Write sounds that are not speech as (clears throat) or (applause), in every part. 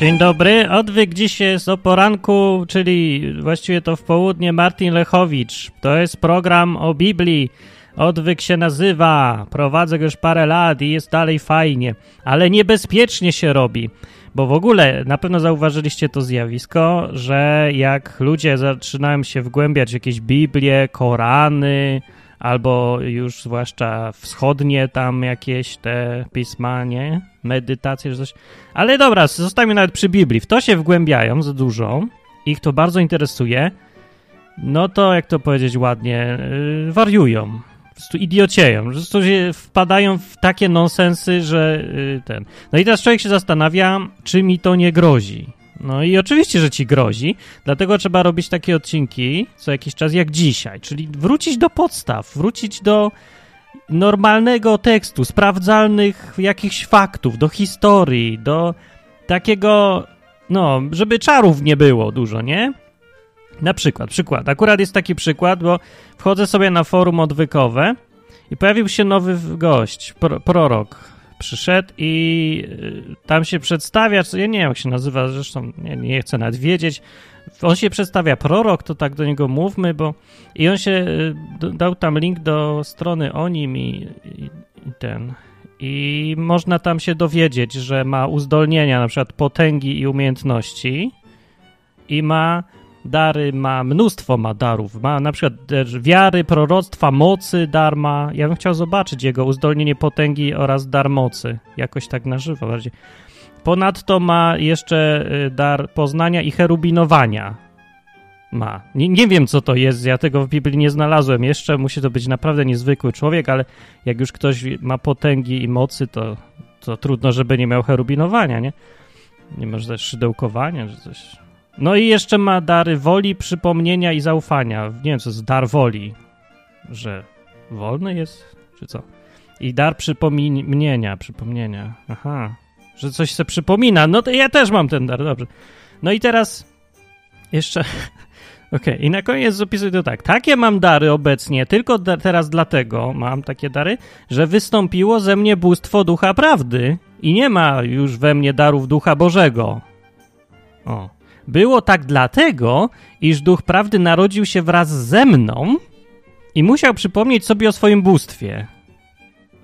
Dzień dobry, odwyk dziś jest o poranku, czyli właściwie to w południe Martin Lechowicz. To jest program o Biblii. Odwyk się nazywa, prowadzę go już parę lat i jest dalej fajnie, ale niebezpiecznie się robi. Bo w ogóle na pewno zauważyliście to zjawisko, że jak ludzie zaczynają się wgłębiać w jakieś Biblie, Korany, albo już zwłaszcza wschodnie tam jakieś te pisma, nie? Medytacje czy coś. Ale dobra, zostańmy nawet przy Biblii. W to się wgłębiają za dużo, ich to bardzo interesuje, no to jak to powiedzieć ładnie, yy, wariują. Po prostu idiocieją, po prostu się wpadają w takie nonsensy, że yy, ten. No i teraz człowiek się zastanawia, czy mi to nie grozi. No i oczywiście, że ci grozi, dlatego trzeba robić takie odcinki co jakiś czas jak dzisiaj, czyli wrócić do podstaw, wrócić do normalnego tekstu, sprawdzalnych jakichś faktów, do historii, do takiego, no, żeby czarów nie było dużo, nie? Na przykład, przykład. Akurat jest taki przykład, bo wchodzę sobie na forum odwykowe i pojawił się nowy gość, pro, prorok przyszedł i y, tam się przedstawia, ja nie wiem jak się nazywa, zresztą nie, nie chcę nawet wiedzieć. On się przedstawia prorok, to tak do niego mówmy, bo i on się y, dał tam link do strony o nim i, i, i ten. I można tam się dowiedzieć, że ma uzdolnienia, na przykład potęgi i umiejętności i ma dary, ma mnóstwo ma darów. Ma na przykład wiary, proroctwa, mocy, dar ma. Ja bym chciał zobaczyć jego uzdolnienie potęgi oraz dar mocy. Jakoś tak na żywo bardziej. Ponadto ma jeszcze y, dar poznania i cherubinowania. Ma. Nie, nie wiem, co to jest, ja tego w Biblii nie znalazłem jeszcze. Musi to być naprawdę niezwykły człowiek, ale jak już ktoś ma potęgi i mocy, to, to trudno, żeby nie miał cherubinowania, nie? Nie może też szydełkowania, czy coś. No i jeszcze ma dary woli, przypomnienia i zaufania. Nie wiem, co jest dar woli. Że wolny jest, czy co? I dar przypomnienia, przypomnienia. Aha. Że coś se przypomina. No to ja też mam ten dar, dobrze. No i teraz jeszcze... (laughs) Okej, okay. i na koniec zapisuję to tak. Takie mam dary obecnie, tylko da teraz dlatego mam takie dary, że wystąpiło ze mnie bóstwo ducha prawdy i nie ma już we mnie darów ducha Bożego. O. Było tak dlatego, iż duch prawdy narodził się wraz ze mną i musiał przypomnieć sobie o swoim bóstwie.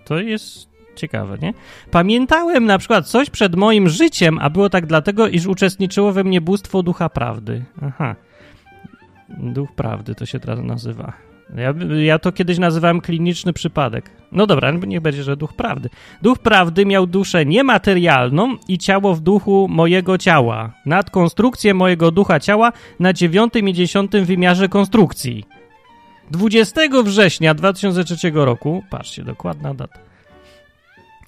To jest ciekawe, nie? Pamiętałem na przykład coś przed moim życiem, a było tak dlatego, iż uczestniczyło we mnie bóstwo ducha prawdy. Aha. Duch prawdy to się teraz nazywa. Ja, ja to kiedyś nazywałem kliniczny przypadek. No dobra, niech będzie, że duch prawdy. Duch prawdy miał duszę niematerialną i ciało w duchu mojego ciała. Nad konstrukcję mojego ducha ciała na dziewiątym i dziesiątym wymiarze konstrukcji. 20 września 2003 roku, patrzcie, dokładna data,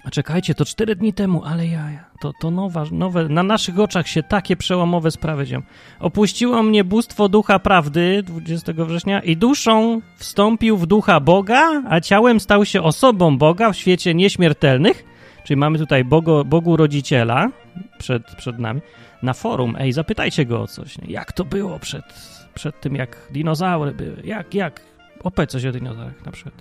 a czekajcie, to cztery dni temu, ale ja, to, to nowa, nowe, na naszych oczach się takie przełomowe sprawy dzieją. Opuściło mnie bóstwo ducha prawdy 20 września i duszą wstąpił w ducha Boga, a ciałem stał się osobą Boga w świecie nieśmiertelnych, czyli mamy tutaj Bogo, Bogu Rodziciela przed, przed nami, na forum. Ej, zapytajcie go o coś. Nie? Jak to było przed, przed tym, jak dinozaury były? Jak, jak? Opowiedz coś o dinozaurach na przykład.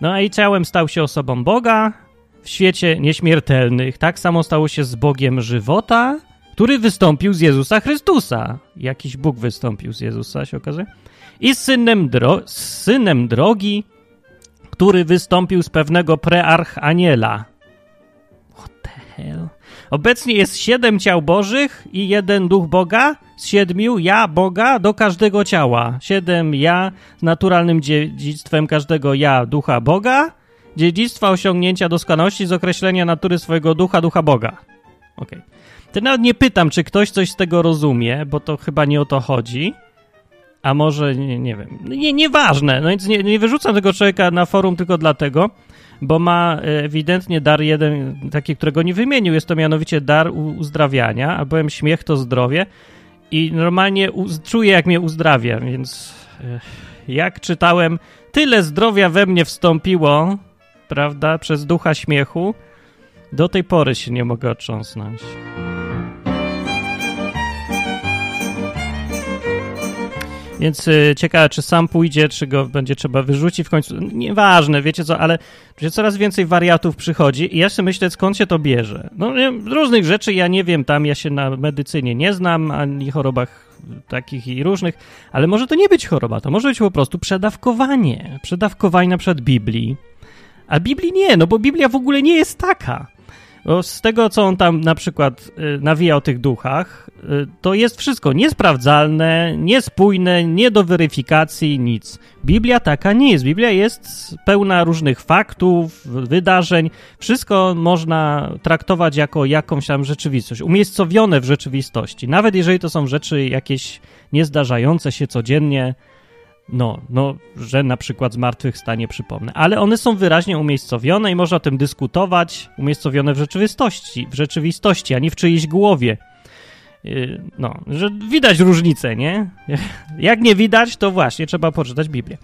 No i ciałem stał się osobą Boga, w świecie nieśmiertelnych. Tak samo stało się z Bogiem żywota, który wystąpił z Jezusa Chrystusa. Jakiś Bóg wystąpił z Jezusa, się okazuje. I z synem, dro z synem drogi, który wystąpił z pewnego prearchaniela. What the hell? Obecnie jest siedem ciał bożych i jeden duch Boga, z siedmiu ja Boga do każdego ciała. Siedem ja z naturalnym dziedzictwem każdego ja ducha Boga dziedzictwa osiągnięcia doskonałości z określenia natury swojego ducha, ducha Boga. Okej. Okay. To nawet nie pytam, czy ktoś coś z tego rozumie, bo to chyba nie o to chodzi. A może, nie, nie wiem, nie, nieważne. No więc nie, nie wyrzucam tego człowieka na forum tylko dlatego, bo ma e, ewidentnie dar jeden, taki, którego nie wymienił. Jest to mianowicie dar uzdrawiania, albowiem śmiech to zdrowie i normalnie czuję, jak mnie uzdrawia, więc e, jak czytałem, tyle zdrowia we mnie wstąpiło, prawda, przez ducha śmiechu, do tej pory się nie mogę otrząsnąć. Więc y, ciekawe, czy sam pójdzie, czy go będzie trzeba wyrzucić w końcu. Nieważne, wiecie co, ale że coraz więcej wariatów przychodzi i ja sobie myślę, skąd się to bierze. No, różnych rzeczy ja nie wiem, tam ja się na medycynie nie znam, ani chorobach takich i różnych, ale może to nie być choroba, to może być po prostu przedawkowanie. Przedawkowanie na przykład Biblii. A Biblii nie, no bo Biblia w ogóle nie jest taka. Bo z tego, co on tam na przykład y, nawija o tych duchach, y, to jest wszystko niesprawdzalne, niespójne, nie do weryfikacji, nic. Biblia taka nie jest. Biblia jest pełna różnych faktów, wydarzeń. Wszystko można traktować jako jakąś tam rzeczywistość, umiejscowione w rzeczywistości. Nawet jeżeli to są rzeczy jakieś niezdarzające się codziennie, no, no, że na przykład zmartwychwstanie przypomnę. Ale one są wyraźnie umiejscowione i można o tym dyskutować, umiejscowione w rzeczywistości, w rzeczywistości, a nie w czyjejś głowie. Yy, no, że widać różnicę, nie? (laughs) Jak nie widać, to właśnie trzeba poczytać Biblię.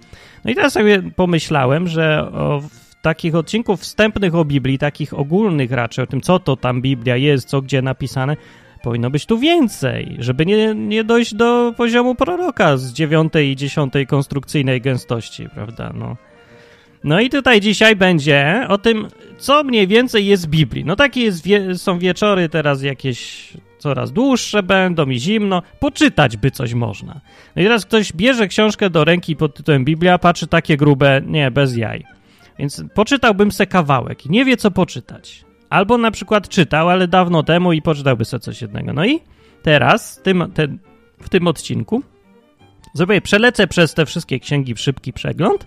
No i teraz sobie pomyślałem, że o, takich odcinków wstępnych o Biblii, takich ogólnych raczej, o tym, co to tam Biblia jest, co gdzie napisane, Powinno być tu więcej, żeby nie, nie dojść do poziomu proroka z dziewiątej i dziesiątej konstrukcyjnej gęstości, prawda? No. no i tutaj dzisiaj będzie o tym, co mniej więcej jest w Biblii. No takie jest wie są wieczory teraz jakieś coraz dłuższe będą i zimno, poczytać by coś można. No i teraz ktoś bierze książkę do ręki pod tytułem Biblia, patrzy takie grube, nie, bez jaj. Więc poczytałbym se kawałek i nie wie, co poczytać. Albo na przykład czytał, ale dawno temu i poczytałby sobie coś jednego. No i teraz, tym, ten, w tym odcinku, sobie przelecę przez te wszystkie księgi w szybki przegląd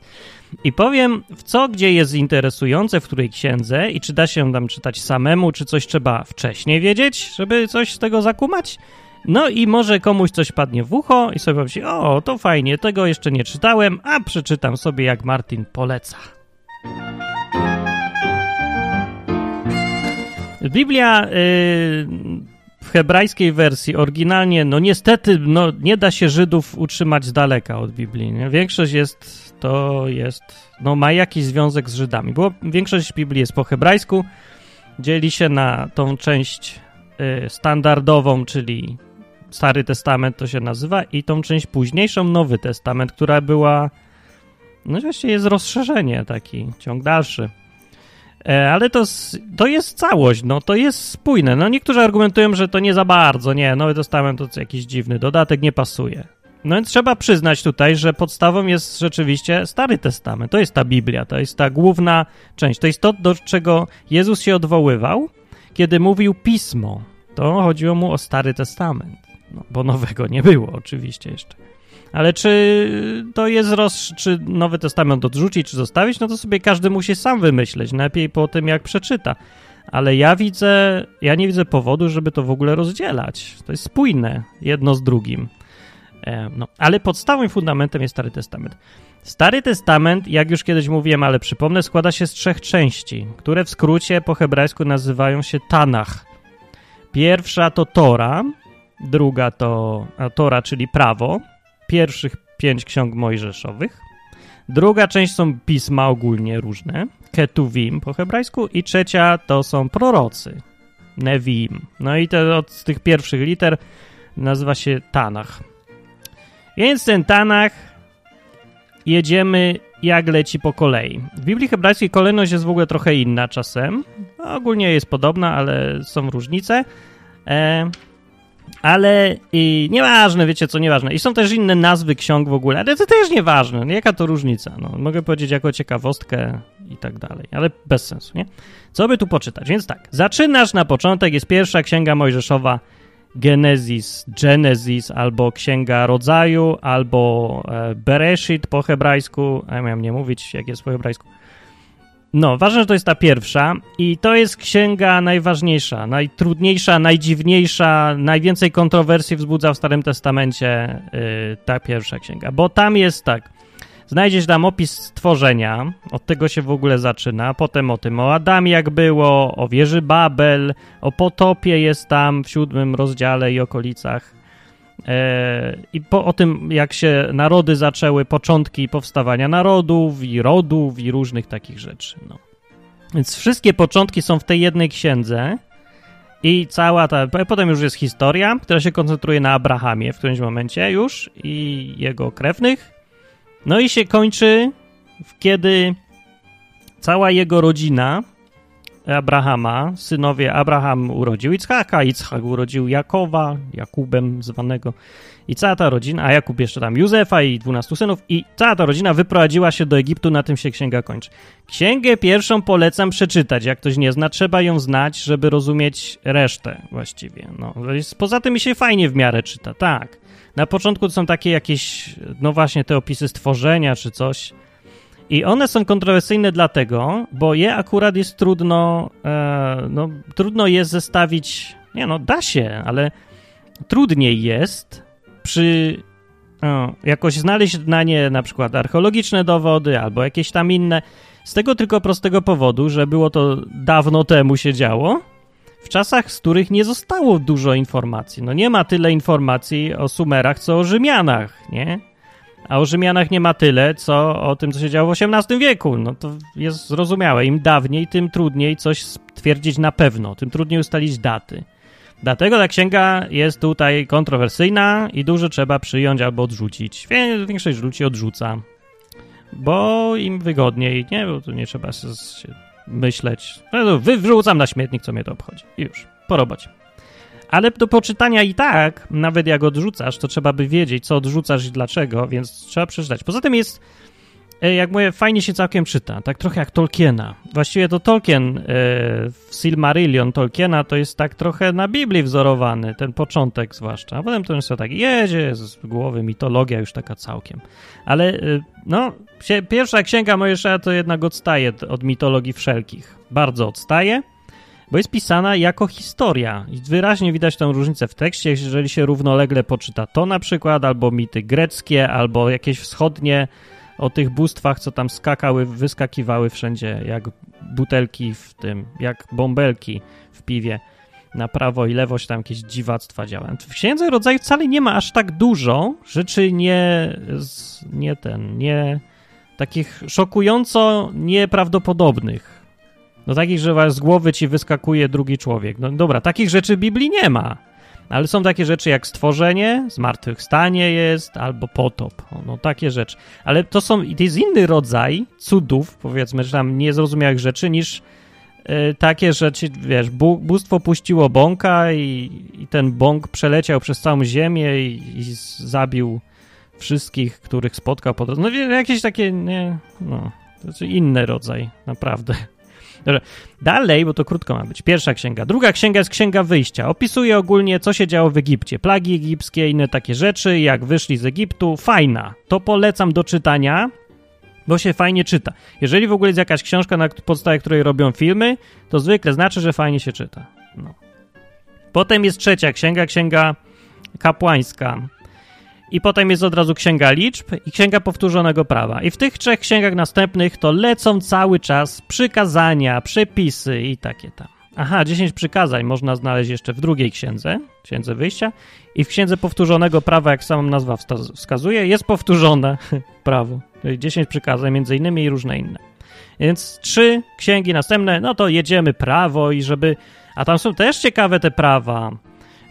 i powiem, w co gdzie jest interesujące, w której księdze i czy da się tam czytać samemu, czy coś trzeba wcześniej wiedzieć, żeby coś z tego zakumać. No i może komuś coś padnie w ucho i sobie pomyśli, o, to fajnie, tego jeszcze nie czytałem, a przeczytam sobie jak Martin poleca. Biblia y, w hebrajskiej wersji oryginalnie, no niestety, no, nie da się Żydów utrzymać z daleka od Biblii. Nie? Większość jest, to jest, no ma jakiś związek z Żydami, bo większość Biblii jest po hebrajsku, dzieli się na tą część y, standardową, czyli Stary Testament to się nazywa, i tą część późniejszą, Nowy Testament, która była, no właściwie jest rozszerzenie, taki ciąg dalszy. E, ale to, to jest całość, no to jest spójne. No niektórzy argumentują, że to nie za bardzo, nie, Nowy Testament to jakiś dziwny dodatek, nie pasuje. No więc trzeba przyznać tutaj, że podstawą jest rzeczywiście Stary Testament. To jest ta Biblia, to jest ta główna część. To jest to, do czego Jezus się odwoływał, kiedy mówił pismo. To chodziło mu o Stary Testament, no, bo nowego nie było oczywiście jeszcze. Ale czy to jest roz... czy Nowy Testament odrzucić, czy zostawić, no to sobie każdy musi sam wymyśleć, najlepiej po tym, jak przeczyta. Ale ja widzę, ja nie widzę powodu, żeby to w ogóle rozdzielać. To jest spójne jedno z drugim. No, ale podstawą i fundamentem jest Stary Testament. Stary Testament, jak już kiedyś mówiłem, ale przypomnę, składa się z trzech części, które w skrócie po hebrajsku nazywają się Tanach. Pierwsza to Tora, druga to Tora, czyli prawo, pierwszych pięć ksiąg mojżeszowych. Druga część są pisma ogólnie różne, Ketuvim po hebrajsku i trzecia to są prorocy, Nevim. No i te od tych pierwszych liter nazywa się Tanach. Więc ten Tanach jedziemy jak leci po kolei. W Biblii hebrajskiej kolejność jest w ogóle trochę inna czasem. No, ogólnie jest podobna, ale są różnice. E, ale i nieważne, wiecie co, nieważne. I są też inne nazwy ksiąg w ogóle, ale to też nieważne. No, jaka to różnica? No, mogę powiedzieć jako ciekawostkę i tak dalej, ale bez sensu, nie? Co by tu poczytać? Więc tak, zaczynasz na początek, jest pierwsza księga Mojżeszowa, Genesis, Genesis, albo Księga Rodzaju, albo e, Bereshit po hebrajsku, a ja miałem nie mówić, jak jest po hebrajsku, no, ważne, że to jest ta pierwsza i to jest księga najważniejsza, najtrudniejsza, najdziwniejsza, najwięcej kontrowersji wzbudza w Starym Testamencie yy, ta pierwsza księga, bo tam jest tak, znajdziesz tam opis stworzenia, od tego się w ogóle zaczyna, potem o tym o Adamie jak było, o wieży Babel, o potopie jest tam w siódmym rozdziale i okolicach, I po, o tym, jak się narody zaczęły, początki powstawania narodów i rodów i różnych takich rzeczy. No. Więc wszystkie początki są w tej jednej księdze I cała ta, potem już jest historia, która się koncentruje na Abrahamie w którymś momencie już i jego krewnych. No i się kończy, kiedy cała jego rodzina Abrahama, synowie Abraham urodził Ichaka, Ichak urodził Jakowa, Jakubem zwanego i cała ta rodzina, a Jakub jeszcze tam Józefa i dwunastu synów i cała ta rodzina wyprowadziła się do Egiptu, na tym się księga kończy. Księgę pierwszą polecam przeczytać, jak ktoś nie zna, trzeba ją znać, żeby rozumieć resztę właściwie. No, poza tym mi się fajnie w miarę czyta, tak. Na początku są takie jakieś, no właśnie te opisy stworzenia czy coś, i one są kontrowersyjne dlatego, bo je akurat jest trudno, e, no, trudno jest zestawić, nie no, da się, ale trudniej jest przy o, jakoś znaleźć na nie na przykład archeologiczne dowody albo jakieś tam inne, z tego tylko prostego powodu, że było to dawno temu się działo, w czasach, z których nie zostało dużo informacji. No nie ma tyle informacji o Sumerach, co o Rzymianach, nie? A o Rzymianach nie ma tyle, co o tym, co się działo w XVIII wieku. No to jest zrozumiałe. Im dawniej, tym trudniej coś stwierdzić na pewno, tym trudniej ustalić daty. Dlatego ta księga jest tutaj kontrowersyjna i dużo trzeba przyjąć albo odrzucić. Większość ludzi odrzuca, bo im wygodniej, nie? Bo tu nie trzeba się myśleć. No, wyrzucam na śmietnik, co mnie to obchodzi. I już, po robocie. Ale do poczytania i tak, nawet jak odrzucasz, to trzeba by wiedzieć, co odrzucasz i dlaczego, więc trzeba przeczytać. Poza tym jest, e, jak mówię, fajnie się całkiem czyta, tak trochę jak Tolkiena. Właściwie to Tolkien, e, w Silmarillion Tolkiena to jest tak trochę na Biblii wzorowany, ten początek zwłaszcza, a potem to jest tak jedzie z głowy, mitologia już taka całkiem. Ale e, no, pierwsza księga Mojżesza to jednak odstaje od mitologii wszelkich. Bardzo odstaje bo jest pisana jako historia. I wyraźnie widać tę różnicę w tekście, jeżeli się równolegle poczyta to na przykład, albo mity greckie, albo jakieś wschodnie o tych bóstwach, co tam skakały, wyskakiwały wszędzie, jak butelki w tym, jak bąbelki w piwie. Na prawo i lewo się tam jakieś dziwactwa działają. W Księdze Rodzaju wcale nie ma aż tak dużo rzeczy nie, nie ten, nie takich szokująco nieprawdopodobnych no takich, że z głowy ci wyskakuje drugi człowiek. No dobra, takich rzeczy w Biblii nie ma. Ale są takie rzeczy jak stworzenie, zmartwychwstanie jest, albo potop. No takie rzeczy. Ale to są, to jest inny rodzaj cudów, powiedzmy, że tam niezrozumiałych rzeczy, niż y, takie rzeczy, wiesz, bóstwo puściło bąka i, i, ten bąk przeleciał przez całą ziemię i, i zabił wszystkich, których spotkał po drodze. No jakieś takie, nie, no, to jest inny rodzaj, naprawdę. Dalej, bo to krótko ma być. Pierwsza księga. Druga księga jest księga wyjścia. Opisuje ogólnie, co się działo w Egipcie. Plagi egipskie, inne takie rzeczy, jak wyszli z Egiptu. Fajna. To polecam do czytania, bo się fajnie czyta. Jeżeli w ogóle jest jakaś książka, na podstawie której robią filmy, to zwykle znaczy, że fajnie się czyta. No. Potem jest trzecia księga, księga kapłańska. I potem jest od razu księga liczb i księga powtórzonego prawa. I w tych trzech księgach następnych to lecą cały czas przykazania, przepisy i takie tam. Aha, 10 przykazań można znaleźć jeszcze w drugiej księdze, księdze wyjścia. I w księdze powtórzonego prawa, jak sama nazwa wskazuje, jest powtórzone (laughs) prawo. 10 przykazań, między innymi i różne inne. Więc trzy księgi następne, no to jedziemy prawo i żeby. A tam są też ciekawe te prawa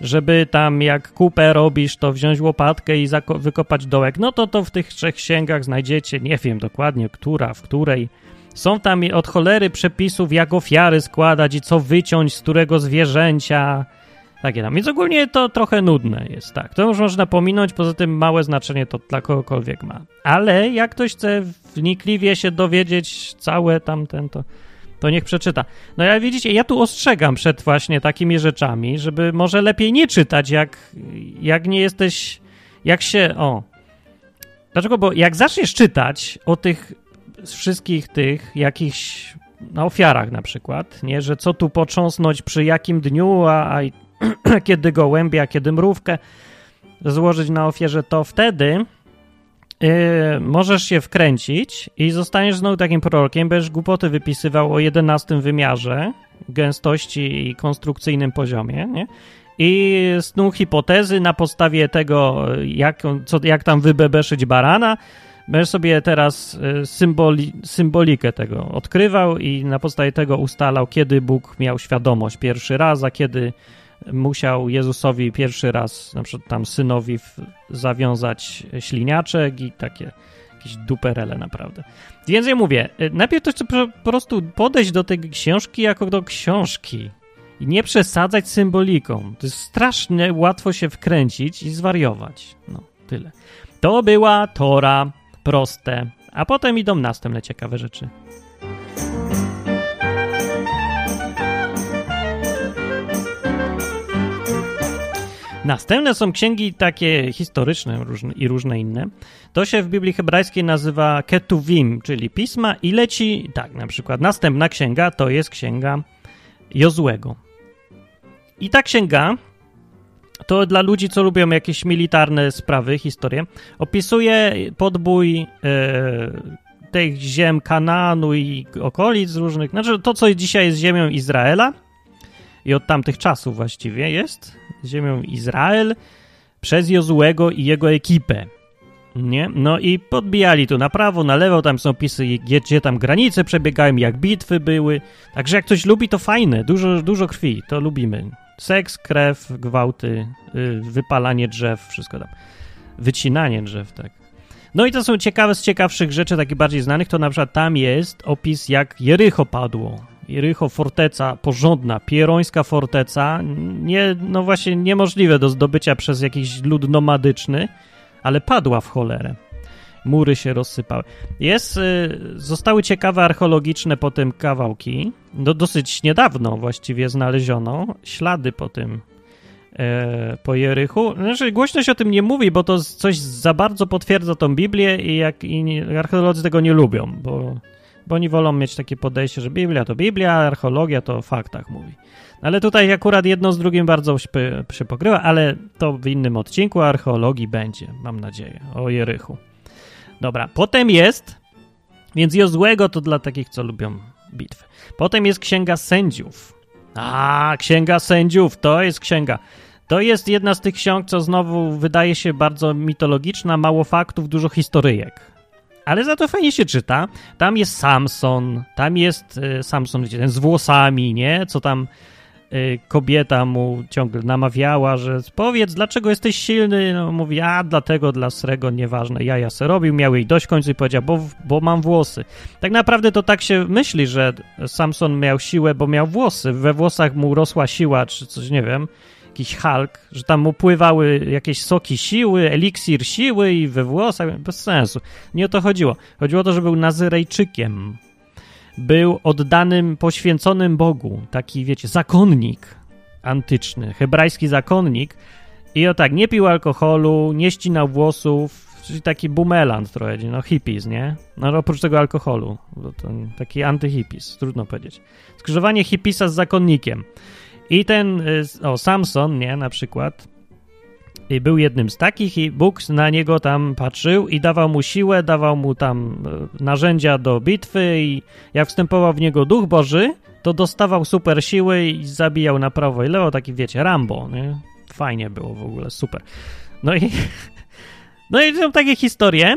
żeby tam jak kupę robisz, to wziąć łopatkę i wykopać dołek, no to to w tych trzech księgach znajdziecie, nie wiem dokładnie, która, w której. Są tam od cholery przepisów, jak ofiary składać i co wyciąć z którego zwierzęcia. Takie tam. Więc ogólnie to trochę nudne jest, tak. To już można pominąć, poza tym małe znaczenie to dla kogokolwiek ma. Ale jak ktoś chce wnikliwie się dowiedzieć całe tamten, to to niech przeczyta. No ja widzicie, ja tu ostrzegam przed właśnie takimi rzeczami, żeby może lepiej nie czytać, jak, jak nie jesteś, jak się, o. Dlaczego? Bo jak zaczniesz czytać o tych wszystkich tych jakichś na ofiarach na przykład, nie, że co tu począsnąć przy jakim dniu, a, a (clears throat) kiedy gołębia, kiedy mrówkę złożyć na ofierze, to wtedy Yy, możesz się wkręcić i zostaniesz znowu takim prorokiem, będziesz głupoty wypisywał o 11 wymiarze gęstości i konstrukcyjnym poziomie, nie? I snuł hipotezy na podstawie tego, jak, co, jak tam wybebeszyć barana, Będziesz sobie teraz y, symboli, symbolikę tego odkrywał i na podstawie tego ustalał, kiedy Bóg miał świadomość pierwszy raz, a kiedy musiał Jezusowi pierwszy raz, na przykład tam synowi zawiązać śliniaczek i takie jakieś duperele naprawdę. Więc ja mówię, y, najpierw to po prostu podejść do tej książki jako do książki i nie przesadzać symboliką. To jest strasznie łatwo się wkręcić i zwariować. No, tyle. To była Tora, proste, a potem idą następne ciekawe rzeczy. Następne są księgi takie historyczne różne, i różne inne. To się w Biblii hebrajskiej nazywa Ketuvim, czyli pisma i leci tak, na przykład następna księga to jest księga Jozłego. I ta księga to dla ludzi, co lubią jakieś militarne sprawy, historie, opisuje podbój e, tych ziem Kananu i okolic różnych, znaczy to, co dzisiaj jest ziemią Izraela i od tamtych czasów właściwie jest ziemią Izrael przez Jozułego i jego ekipę. Nie? No i podbijali tu na prawo, na lewo, tam są opisy, gdzie tam granice przebiegają, jak bitwy były. Także jak ktoś lubi, to fajne, dużo, dużo krwi, to lubimy. Seks, krew, gwałty, y, wypalanie drzew, wszystko tam. Wycinanie drzew, tak. No i to są ciekawe z ciekawszych rzeczy, takich bardziej znanych, to na przykład tam jest opis, jak Jericho padło. Jericho, forteca porządna, pierońska forteca, nie, no właśnie niemożliwe do zdobycia przez jakiś lud nomadyczny, ale padła w cholerę. Mury się rozsypały. Jest, y, zostały ciekawe archeologiczne po tym kawałki. No, dosyć niedawno właściwie znaleziono ślady po tym e, po Jerychu. Znaczy, głośno się o tym nie mówi, bo to coś za bardzo potwierdza tą Biblię i, jak, i archeolodzy tego nie lubią, bo bo oni wolą mieć takie podejście, że Biblia to Biblia, archeologia to o faktach mówi. Ale tutaj akurat jedno z drugim bardzo się pokrywa, ale to w innym odcinku archeologii będzie, mam nadzieję, o Jerychu. Dobra, potem jest, więc Jozłego to dla takich, co lubią bitwy. Potem jest Księga Sędziów. A, Księga Sędziów, to jest księga. To jest jedna z tych ksiąg, co znowu wydaje się bardzo mitologiczna, mało faktów, dużo historyjek ale za to fajnie się czyta. Tam jest Samson, tam jest y, Samson, wiecie, ten z włosami, nie? Co tam y, kobieta mu ciągle namawiała, że powiedz, dlaczego jesteś silny? No, mówi, a dlatego dla Srego nieważne, ja ja se robił, miał jej dość końcu i powiedział, bo, bo mam włosy. Tak naprawdę to tak się myśli, że Samson miał siłę, bo miał włosy. We włosach mu rosła siła, czy coś, nie wiem jakiś Hulk, że tam upływały jakieś soki siły, eliksir siły i we włosach, bez sensu. Nie o to chodziło. Chodziło o to, że był Nazyrejczykiem. Był oddanym, poświęconym Bogu. Taki, wiecie, zakonnik antyczny, hebrajski zakonnik. I o tak, nie pił alkoholu, nie ścinał włosów, czyli taki bumeland trochę, no hippies, nie? No oprócz tego alkoholu, taki antyhippies, trudno powiedzieć. Skrzyżowanie hippisa z zakonnikiem. I ten, y, o, Samson, nie, na przykład, był jednym z takich i Bóg na niego tam patrzył i dawał mu siłę, dawał mu tam y, narzędzia do bitwy i jak wstępował w niego Duch Boży, to dostawał super siły i zabijał na prawo i lewo, taki wiecie, Rambo, nie? Fajnie było w ogóle, super. No i, (laughs) no i są takie historie,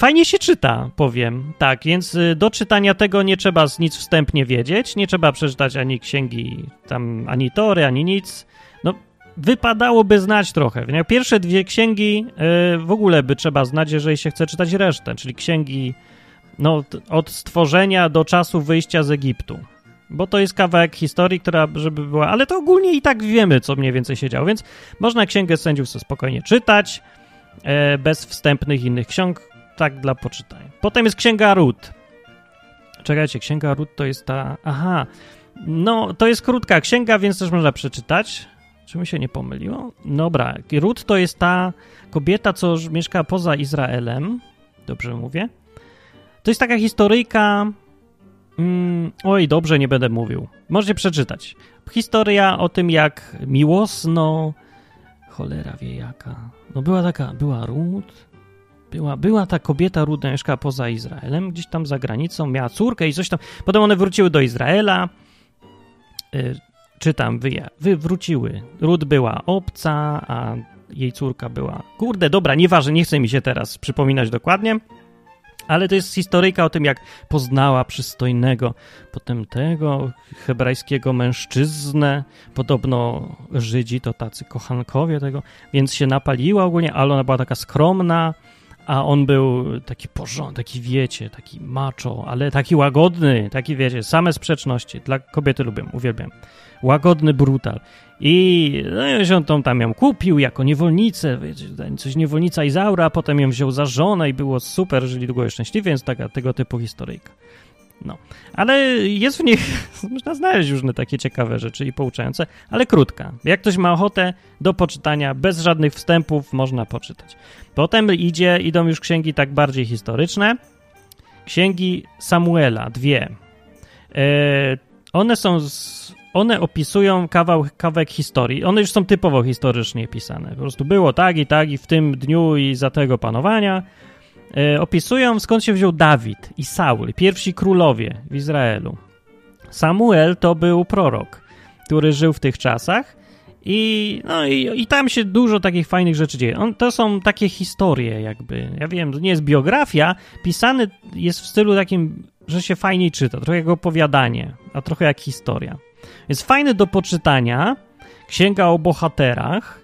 Fajnie się czyta, powiem. Tak, więc y, do czytania tego nie trzeba nic wstępnie wiedzieć, nie trzeba przeczytać ani księgi, tam ani tory, ani nic. No, wypadałoby znać trochę. Pierwsze dwie księgi y, w ogóle by trzeba znać, jeżeli się chce czytać resztę, czyli księgi no, od stworzenia do czasu wyjścia z Egiptu. Bo to jest kawałek historii, która żeby była, ale to ogólnie i tak wiemy, co mniej więcej się działo, więc można Księgę Sędziów sobie spokojnie czytać, e, bez wstępnych innych ksiąg tak dla poczytania. Potem jest Księga Rut. Czekajcie, Księga Rut to jest ta... Aha, no to jest krótka księga, więc też można przeczytać. Czy mi się nie pomyliło? Dobra, Rut to jest ta kobieta, co mieszka poza Izraelem. Dobrze mówię? To jest taka historyjka... Mm, oj, dobrze, nie będę mówił. Możecie przeczytać. Historia o tym, jak miłosno... Cholera wie jaka. No była taka, była Rut, była, była ta kobieta mieszkała poza Izraelem, gdzieś tam za granicą, miała córkę i coś tam. Potem one wróciły do Izraela. Y, czytam, wy, wy wróciły. Ród była obca, a jej córka była. Kurde, dobra, nieważne, nie chce mi się teraz przypominać dokładnie. Ale to jest historyjka o tym, jak poznała przystojnego, potem tego hebrajskiego mężczyznę. Podobno Żydzi to tacy kochankowie tego, więc się napaliła ogólnie, ale ona była taka skromna, a on był taki porządny, taki wiecie, taki macho, ale taki łagodny, taki wiecie, same sprzeczności. Dla kobiety lubię, uwielbiam. Łagodny brutal. I no, się tą tam ją kupił jako niewolnicę, wiecie, coś niewolnica Izaura, a potem ją wziął za żonę i było super, żyli długo i szczęśliwie, więc taka tego typu historyjka. No, ale jest w nich, (laughs) można znaleźć różne takie ciekawe rzeczy i pouczające, ale krótka. Jak ktoś ma ochotę do poczytania, bez żadnych wstępów, można poczytać. Potem idzie, idą już księgi tak bardziej historyczne. Księgi Samuela, dwie. E, one są z, one opisują kawał, kawałek historii. One już są typowo historycznie pisane. Po prostu było tak i tak i w tym dniu i za tego panowania. E, opisują skąd się wziął Dawid i Saul, pierwsi królowie w Izraelu. Samuel to był prorok, który żył w tych czasach i, no, i, i tam się dużo takich fajnych rzeczy dzieje. On, to są takie historie jakby. Ja wiem, to nie jest biografia, pisany jest w stylu takim, że się fajniej czyta, trochę jak opowiadanie, a trochę jak historia. Jest fajny do poczytania, księga o bohaterach,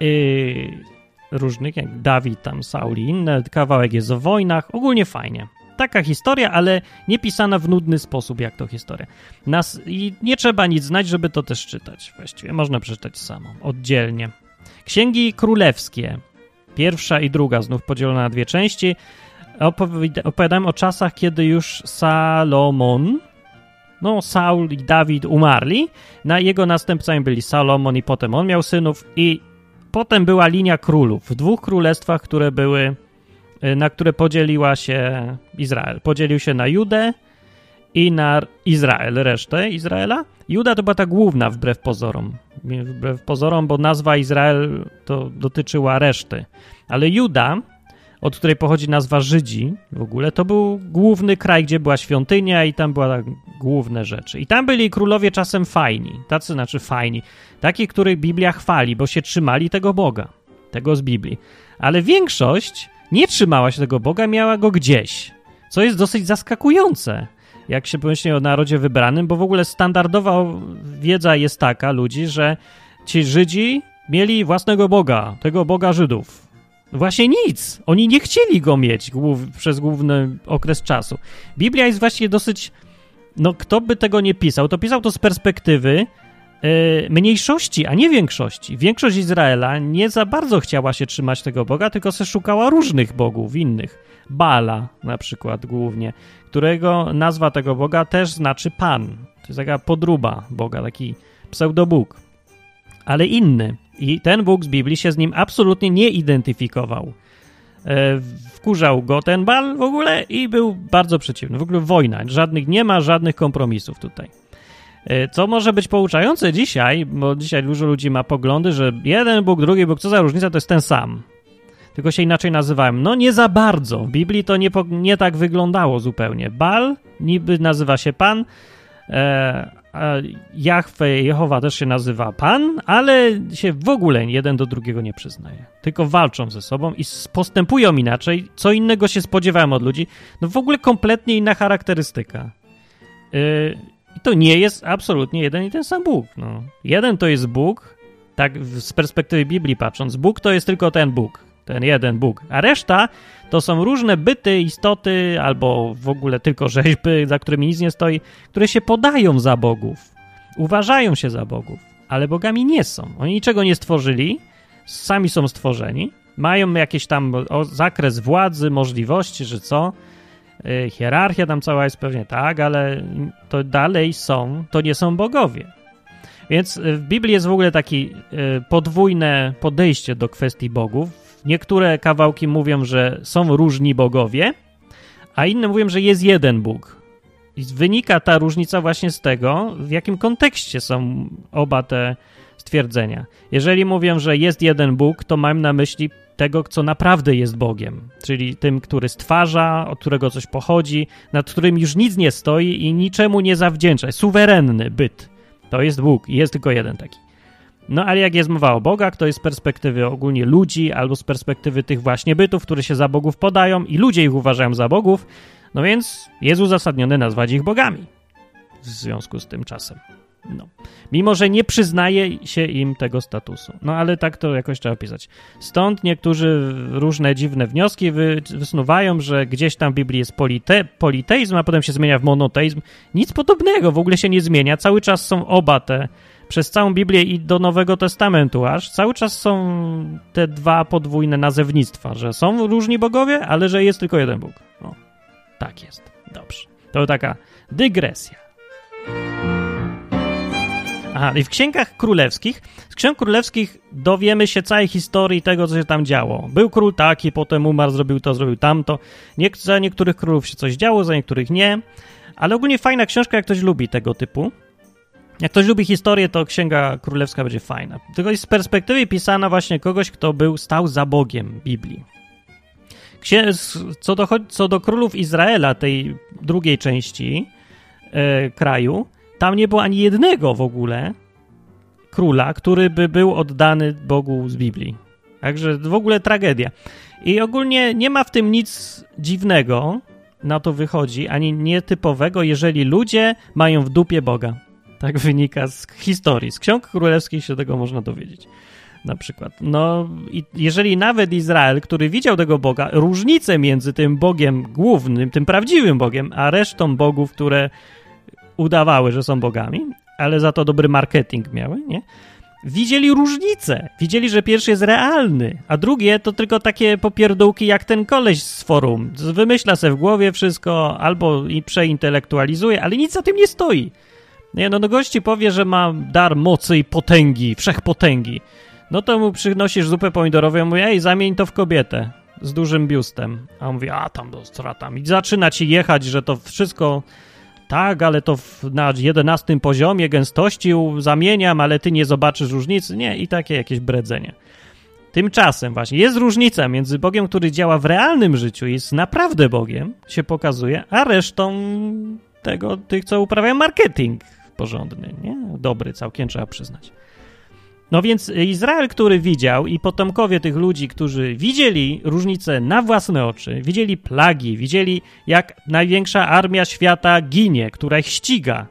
yy, różnych, jak Dawid, tam Sauli, inne, kawałek jest o wojnach, ogólnie fajnie. Taka historia, ale nie pisana w nudny sposób, jak to historia. Nas, I nie trzeba nic znać, żeby to też czytać. Właściwie można przeczytać samo, oddzielnie. Księgi królewskie, pierwsza i druga, znów podzielona na dwie części, opowiadałem o czasach, kiedy już Salomon, no Saul i Dawid umarli, na jego następcami byli Salomon i potem on miał synów i potem była linia królów w dwóch królestwach, które były, y, na które podzieliła się Izrael. Podzielił się na Judę i na Izrael, resztę Izraela. Juda to była ta główna wbrew pozorom. Wbrew pozorom, bo nazwa Izrael to dotyczyła reszty. Ale Juda od której pochodzi nazwa Żydzi w ogóle, to był główny kraj, gdzie była świątynia i tam były tak główne rzeczy. I tam byli królowie czasem fajni, tacy znaczy fajni, taki, których Biblia chwali, bo się trzymali tego Boga, tego z Biblii. Ale większość nie trzymała się tego Boga, miała go gdzieś, co jest dosyć zaskakujące, jak się pomyśli o narodzie wybranym, bo w ogóle standardowa wiedza jest taka ludzi, że ci Żydzi mieli własnego Boga, tego Boga Żydów Właśnie nic. Oni nie chcieli go mieć głów, przez główny okres czasu. Biblia jest właśnie dosyć. No, kto by tego nie pisał, to pisał to z perspektywy yy, mniejszości, a nie większości. Większość Izraela nie za bardzo chciała się trzymać tego Boga, tylko se szukała różnych bogów innych. Bala na przykład głównie, którego nazwa tego Boga też znaczy Pan. To jest taka podruba Boga, taki pseudobóg. Ale inny. I ten Bóg z Biblii się z nim absolutnie nie identyfikował. E, wkurzał go ten bal w ogóle i był bardzo przeciwny. W ogóle wojna, żadnych nie ma żadnych kompromisów tutaj. E, co może być pouczające dzisiaj, bo dzisiaj dużo ludzi ma poglądy, że jeden Bóg, drugi Bóg, co za różnica, to jest ten sam. Tylko się inaczej nazywałem. No nie za bardzo. W Biblii to nie, nie tak wyglądało zupełnie. Bal niby nazywa się Pan, e, Jahwe, Jehowa też się nazywa Pan, ale się w ogóle jeden do drugiego nie przyznaje. Tylko walczą ze sobą i postępują inaczej. Co innego się spodziewałem od ludzi. No w ogóle kompletnie inna charakterystyka. Yy, to nie jest absolutnie jeden i ten sam Bóg. No. Jeden to jest Bóg, tak z perspektywy Biblii patrząc. Bóg to jest tylko ten Bóg ten jeden Bóg. A reszta to są różne byty, istoty albo w ogóle tylko rzeźby, za którymi nic nie stoi, które się podają za bogów, uważają się za bogów, ale bogami nie są. Oni niczego nie stworzyli, sami są stworzeni, mają jakiś tam zakres władzy, możliwości, że co. Y, hierarchia tam cała jest pewnie tak, ale to dalej są, to nie są bogowie. Więc w Biblii jest w ogóle takie y, podwójne podejście do kwestii bogów Niektóre kawałki mówią, że są różni bogowie, a inne mówią, że jest jeden Bóg. I wynika ta różnica właśnie z tego, w jakim kontekście są oba te stwierdzenia. Jeżeli mówią, że jest jeden Bóg, to mam na myśli tego, co naprawdę jest Bogiem, czyli tym, który stwarza, od którego coś pochodzi, nad którym już nic nie stoi i niczemu nie zawdzięcza. Suwerenny byt. To jest Bóg i jest tylko jeden taki. No ale jak jest mowa o bogach, to jest z perspektywy ogólnie ludzi albo z perspektywy tych właśnie bytów, które się za bogów podają i ludzie ich uważają za bogów, no więc jest uzasadnione nazwać ich bogami w związku z tym czasem. No. Mimo, że nie przyznaje się im tego statusu. No ale tak to jakoś trzeba pisać. Stąd niektórzy różne dziwne wnioski wy, wysnuwają, że gdzieś tam w Biblii jest polite, politeizm, a potem się zmienia w monoteizm. Nic podobnego, w ogóle się nie zmienia. Cały czas są oba te, przez całą Biblię i do Nowego Testamentu aż, cały czas są te dwa podwójne nazewnictwa, że są różni bogowie, ale że jest tylko jeden Bóg. No, tak jest. Dobrze. To taka dygresja. Aha, i w księgach królewskich, z ksiąg królewskich dowiemy się całej historii tego, co się tam działo. Był król taki, potem umarł, zrobił to, zrobił tamto. Nie, za niektórych królów się coś działo, za niektórych nie. Ale ogólnie fajna książka, jak ktoś lubi tego typu. Jak ktoś lubi historię, to Księga Królewska będzie fajna. Tylko jest z perspektywy pisana właśnie kogoś, kto był, stał za Bogiem Biblii. Co do, co do królów Izraela, tej drugiej części e, kraju, tam nie było ani jednego w ogóle króla, który by był oddany Bogu z Biblii. Także w ogóle tragedia. I ogólnie nie ma w tym nic dziwnego, na to wychodzi, ani nietypowego, jeżeli ludzie mają w dupie Boga. Tak wynika z historii. Z ksiąg królewskich się tego można dowiedzieć. Na przykład. No, i jeżeli nawet Izrael, który widział tego Boga, różnicę między tym Bogiem głównym, tym prawdziwym Bogiem, a resztą bogów, które udawały, że są bogami, ale za to dobry marketing miały, nie? Widzieli różnicę. Widzieli, że pierwszy jest realny, a drugie to tylko takie popierdółki jak ten koleś z forum. Wymyśla se w głowie wszystko albo i przeintelektualizuje, ale nic za tym nie stoi. Nie, no, no gości powie, że ma dar mocy i potęgi, wszechpotęgi. No to mu przynosisz zupę pomidorową i mówi, ej, zamień to w kobietę z dużym biustem. A on mówi, a tam, do tam. I zaczyna ci jechać, że to wszystko tak, ale to w, na 11 poziomie gęstości zamieniam, ale ty nie zobaczysz różnicy. Nie, i takie jakieś bredzenie. Tymczasem właśnie jest różnica między Bogiem, który działa w realnym życiu, jest naprawdę Bogiem, się pokazuje, a resztą tego, tych, co uprawiają marketing porządny, nie? Dobry całkiem, trzeba przyznać. No więc Izrael, który widział i potomkowie tych ludzi, którzy widzieli różnicę na własne oczy, widzieli plagi, widzieli jak największa armia świata ginie, która ich ściga.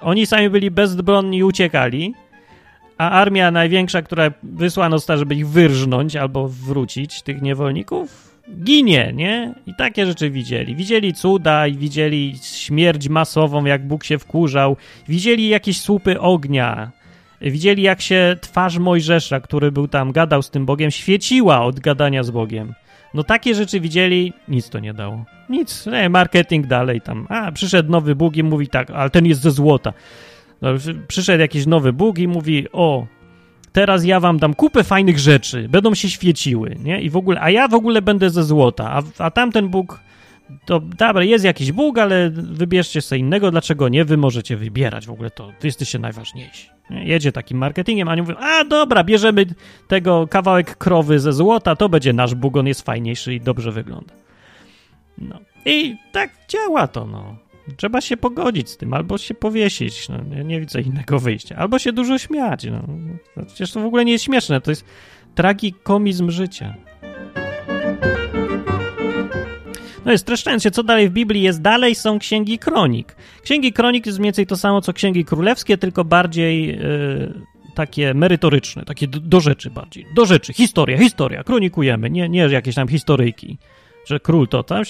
Oni sami byli bezbronni i uciekali, a armia największa, która wysłano została, żeby ich wyrżnąć albo wrócić, tych niewolników, ginie, nie? I takie rzeczy widzieli. Widzieli cuda i widzieli śmierć masową, jak Bóg się wkurzał. Widzieli jakieś słupy ognia Widzieli, jak się twarz Mojżesza, który był tam, gadał z tym Bogiem, świeciła od gadania z Bogiem. No takie rzeczy widzieli, nic to nie dało. Nic, nie, marketing dalej tam. A, przyszedł nowy Bóg i mówi tak, ale ten jest ze złota. No, przyszedł jakiś nowy Bóg i mówi, o, teraz ja wam dam kupę fajnych rzeczy, będą się świeciły, nie? I w ogóle, a ja w ogóle będę ze złota, a, a tamten Bóg to dobra, jest jakiś Bóg, ale wybierzcie sobie innego, dlaczego nie? Wy możecie wybierać w ogóle to, wy jesteście najważniejsi. Jedzie takim marketingiem, a oni mówią, a dobra, bierzemy tego kawałek krowy ze złota, to będzie nasz Bóg, on jest fajniejszy i dobrze wygląda. No. I tak działa to, no. Trzeba się pogodzić z tym, albo się powiesić, no. Ja nie widzę innego wyjścia. Albo się dużo śmiać, no. Przecież to w ogóle nie jest śmieszne, to jest tragikomizm życia. No jest streszczając się, co dalej w Biblii jest dalej, są księgi kronik. Księgi kronik jest mniej więcej to samo, co księgi królewskie, tylko bardziej yy, takie merytoryczne, takie do, do, rzeczy bardziej. Do rzeczy, historia, historia, kronikujemy, nie, nie jakieś tam historyjki, że król to tam.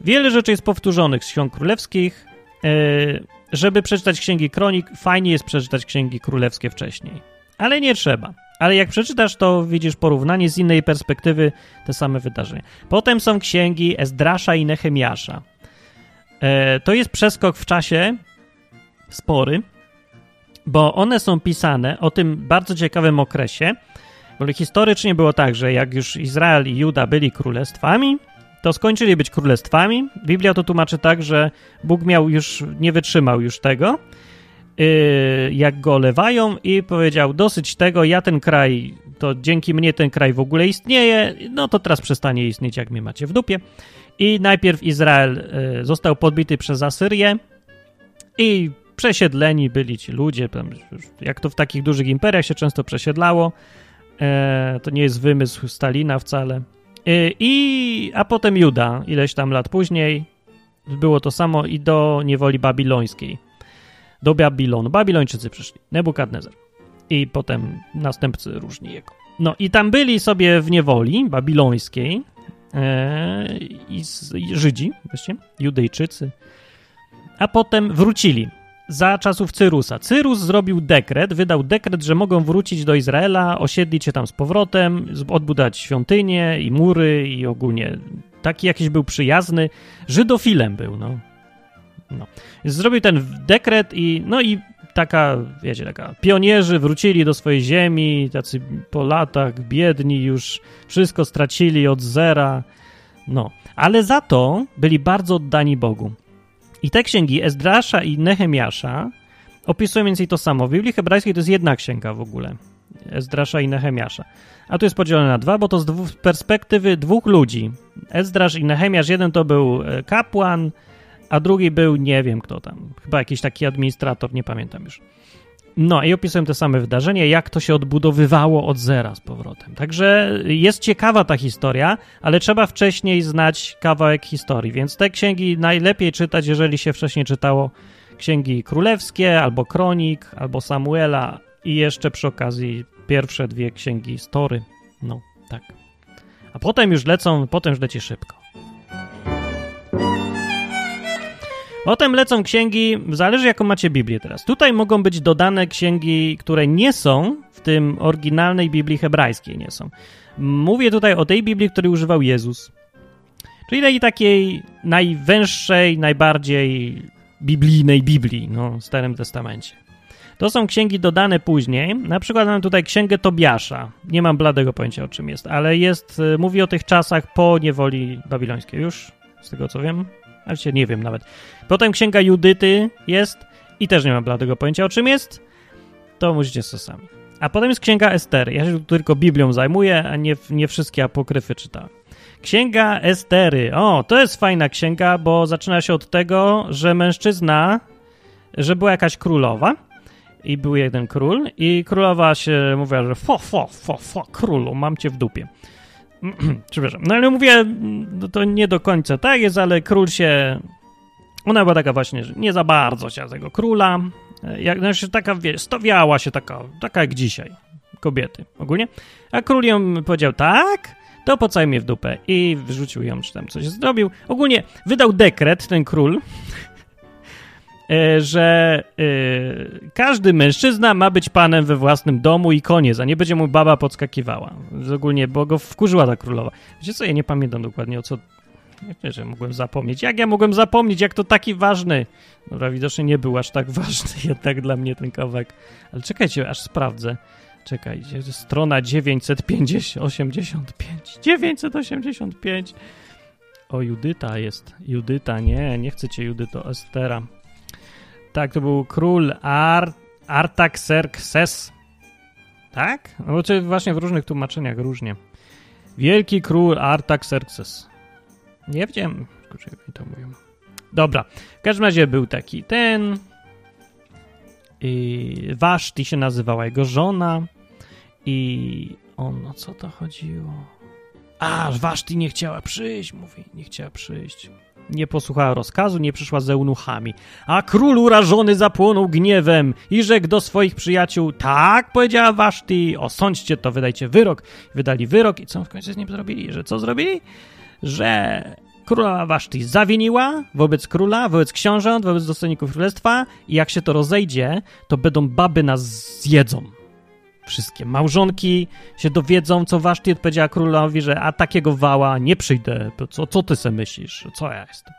Wiele rzeczy jest powtórzonych z ksiąg królewskich. Yy, żeby przeczytać księgi kronik, fajnie jest przeczytać księgi królewskie wcześniej. Ale nie trzeba. Ale jak przeczytasz, to widzisz porównanie z innej perspektywy te same wydarzenia. Potem są księgi Ezdrasza i Nehemiasza. E, to jest przeskok w czasie spory, bo one są pisane o tym bardzo ciekawym okresie, bo historycznie było tak, że jak już Izrael i Juda byli królestwami, to skończyli być królestwami. Biblia to tłumaczy tak, że Bóg miał już, nie wytrzymał już tego Y, jak go olewają i powiedział, dosyć tego, ja ten kraj, to dzięki mnie ten kraj w ogóle istnieje, no to teraz przestanie istnieć, jak mnie macie w dupie. I najpierw Izrael y, został podbity przez Asyrię i przesiedleni byli ci ludzie, jak to w takich dużych imperiach się często przesiedlało. E, to nie jest wymysł Stalina wcale. E, I, a potem Juda, ileś tam lat później, było to samo i do niewoli babilońskiej. Do Babilonu. Babilończycy przyszli. Nebukadnezar. I potem następcy różni jego. No i tam byli sobie w niewoli babilońskiej e, i, i Żydzi, właściwie, Judejczycy, a potem wrócili za czasów Cyrusa. Cyrus zrobił dekret, wydał dekret, że mogą wrócić do Izraela, osiedlić się tam z powrotem, odbudować świątynie i mury i ogólnie taki jakiś był przyjazny, żydofilem był, no. no. Zrobił ten dekret i, no i taka, wiecie, taka, pionierzy wrócili do swojej ziemi, tacy po latach biedni już wszystko stracili od zera, no. Ale za to byli bardzo oddani Bogu. I te księgi Ezdrasza i Nehemiasza opisują mniej więcej to samo. W Biblii hebrajskiej to jest jedna księga w ogóle. Ezdrasza i Nehemiasza. A tu jest podzielone na dwa, bo to z dwóch, perspektywy dwóch ludzi. Ezdrasz i Nehemiasz, jeden to był e, kapłan, a drugi był nie wiem kto tam. Chyba jakiś taki administrator, nie pamiętam już. No i opisują te same wydarzenia, jak to się odbudowywało od zera z powrotem. Także jest ciekawa ta historia, ale trzeba wcześniej znać kawałek historii, więc te księgi najlepiej czytać, jeżeli się wcześniej czytało księgi królewskie, albo kronik, albo Samuela i jeszcze przy okazji pierwsze dwie księgi story. No, tak. A potem już lecą, potem już leci szybko. Potem lecą księgi, zależy jaką macie Biblię teraz. Tutaj mogą być dodane księgi, które nie są w tym oryginalnej Biblii hebrajskiej, nie są. Mówię tutaj o tej Biblii, której używał Jezus. Czyli tej takiej najwęższej, najbardziej biblijnej Biblii, no, w Starym Testamencie. To są księgi dodane później. Na przykład mam tutaj księgę Tobiasza. Nie mam bladego pojęcia o czym jest, ale jest, y, mówi o tych czasach po niewoli babilońskiej. Już z tego co wiem, ale się nie wiem nawet. Potem księga Judyty jest i też nie mam bladego pojęcia o czym jest. To musicie sobie sami. A potem jest księga Estery. Ja się tylko Biblią zajmuję, a nie, nie wszystkie apokryfy czytałem. Księga Estery. O, to jest fajna księga, bo zaczyna się od tego, że mężczyzna, że była jakaś królowa i był jeden król i królowa się mówiła, że fo, fo, fo, fo, królu, mam cię w dupie. (clears throat) Przepraszam. No ale mówię, no to nie do końca tak jest, ale król się... Ona była taka właśnie, że nie za bardzo chciała tego króla. Jak, znaczy taka, stawiała się taka, taka jak dzisiaj. Kobiety ogólnie. A król ją powiedział tak, to pocaj mnie w dupę. I wyrzucił ją, czy tam coś zrobił. Ogólnie wydał dekret, ten król, E, że y, każdy mężczyzna ma być panem we własnym domu i koniec, a nie będzie mu baba podskakiwała. Ogólnie, bo go wkurzyła ta królowa. Wiecie co, ja nie pamiętam dokładnie o co... Nie wiem, że mogłem zapomnieć. Jak ja mogłem zapomnieć, jak to taki ważny... Dobra, widocznie nie był aż tak (laughs) ważny jednak dla mnie ten kawałek. Ale czekajcie, aż sprawdzę. Czekajcie, strona 950, 85. 985. O, Judyta jest. Judyta, nie, nie chcecie Judyto, Estera. Tak, to był król Ar Artaxerxes. Tak? No to właśnie w różnych tłumaczeniach różnie. Wielki król Artaxerxes. Nie wiem, kurczę, jak to mówią. Dobra, w każdym razie był taki ten. I Waszti się nazywała jego żona. I on, o co to chodziło? A, Waszti nie chciała przyjść, mówi, nie chciała przyjść nie posłuchała rozkazu, nie przyszła z eunuchami. A król urażony zapłonął gniewem i rzekł do swoich przyjaciół, tak, powiedziała Waszti, osądźcie to, wydajcie wyrok. Wydali wyrok i co w końcu z nim zrobili? Że co zrobili? Że królowa Waszti zawiniła wobec króla, wobec książąt, wobec dostojników królestwa i jak się to rozejdzie, to będą baby nas zjedzą wszystkie małżonki się dowiedzą, co Waszti odpowiedziała królowi, że a takiego wała nie przyjdę, co, co ty sobie myślisz, co ja jestem.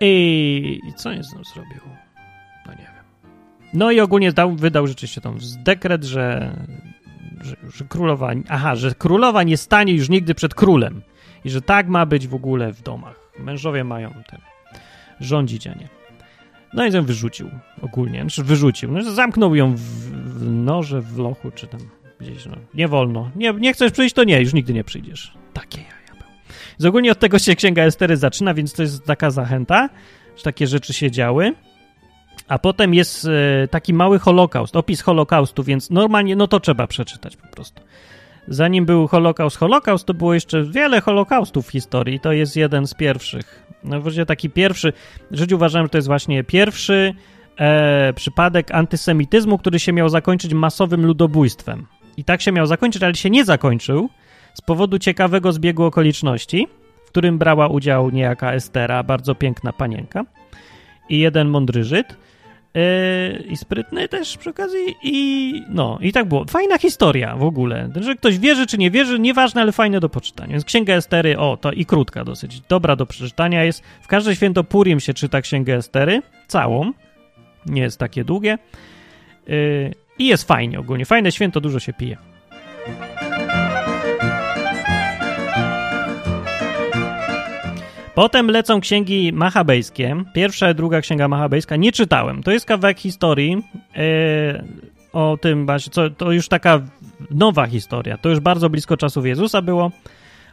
I, I co nie z nią zrobił? No nie wiem. No i ogólnie dał, wydał rzeczywiście tam dekret, że, że, że królowa, aha, że królowa nie stanie już nigdy przed królem i że tak ma być w ogóle w domach. Mężowie mają ten rządzić, a nie. No i ją wyrzucił ogólnie, znaczy wyrzucił. No, zamknął ją w, w noże, w lochu, czy tam gdzieś, no. Nie wolno. Nie, nie chcesz przyjść, to nie, już nigdy nie przyjdziesz. Takie jaja był. Ogólnie od tego się Księga Estery zaczyna, więc to jest taka zachęta, że takie rzeczy się działy. A potem jest e, taki mały holokaust, opis holokaustu, więc normalnie, no to trzeba przeczytać po prostu. Zanim był holokaust, holokaust, to było jeszcze wiele holokaustów w historii. To jest jeden z pierwszych. No właściwie taki pierwszy, w życiu uważam, że to jest właśnie pierwszy e, przypadek antysemityzmu, który się miał zakończyć masowym ludobójstwem. I tak się miał zakończyć, ale się nie zakończył z powodu ciekawego zbiegu okoliczności, w którym brała udział niejaka Estera, bardzo piękna panienka i jeden mądry Żyd. Yy, i sprytny też przy okazji i no, i tak było. Fajna historia w ogóle, że ktoś wierzy czy nie wierzy, nieważne, ale fajne do poczytania. Więc Księga Estery, o, to i krótka dosyć, dobra do przeczytania jest. W każde święto Purim się czyta Księgę Estery, całą, nie jest takie długie yy, i jest fajnie ogólnie. Fajne święto, dużo się pije. Potem lecą księgi machabejskie. Pierwsza i druga księga machabejska nie czytałem. To jest kawałek historii yy, o tym, co, to już taka nowa historia. To już bardzo blisko czasów Jezusa było.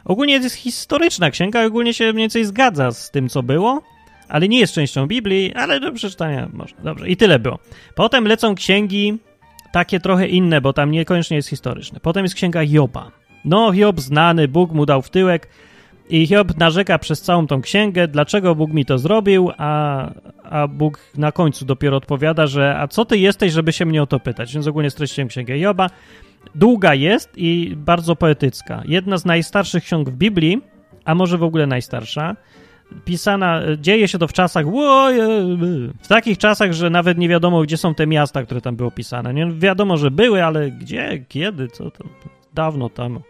Ogólnie jest historyczna księga, ogólnie się mniej więcej zgadza z tym, co było, ale nie jest częścią Biblii, ale do przeczytania można. Dobrze, i tyle było. Potem lecą księgi takie trochę inne, bo tam niekoniecznie jest historyczne. Potem jest księga Joba. No, Job znany, Bóg mu dał w tyłek i Hiob narzeka przez całą tą księgę, dlaczego Bóg mi to zrobił, a, a Bóg na końcu dopiero odpowiada, że a co ty jesteś, żeby się mnie o to pytać? Więc ogólnie streściłem księgę Joba. Długa jest i bardzo poetycka. Jedna z najstarszych ksiąg w Biblii, a może w ogóle najstarsza. Pisana, dzieje się to w czasach, w takich czasach, że nawet nie wiadomo, gdzie są te miasta, które tam były opisane. Nie wiadomo, że były, ale gdzie, kiedy, co to, dawno temu.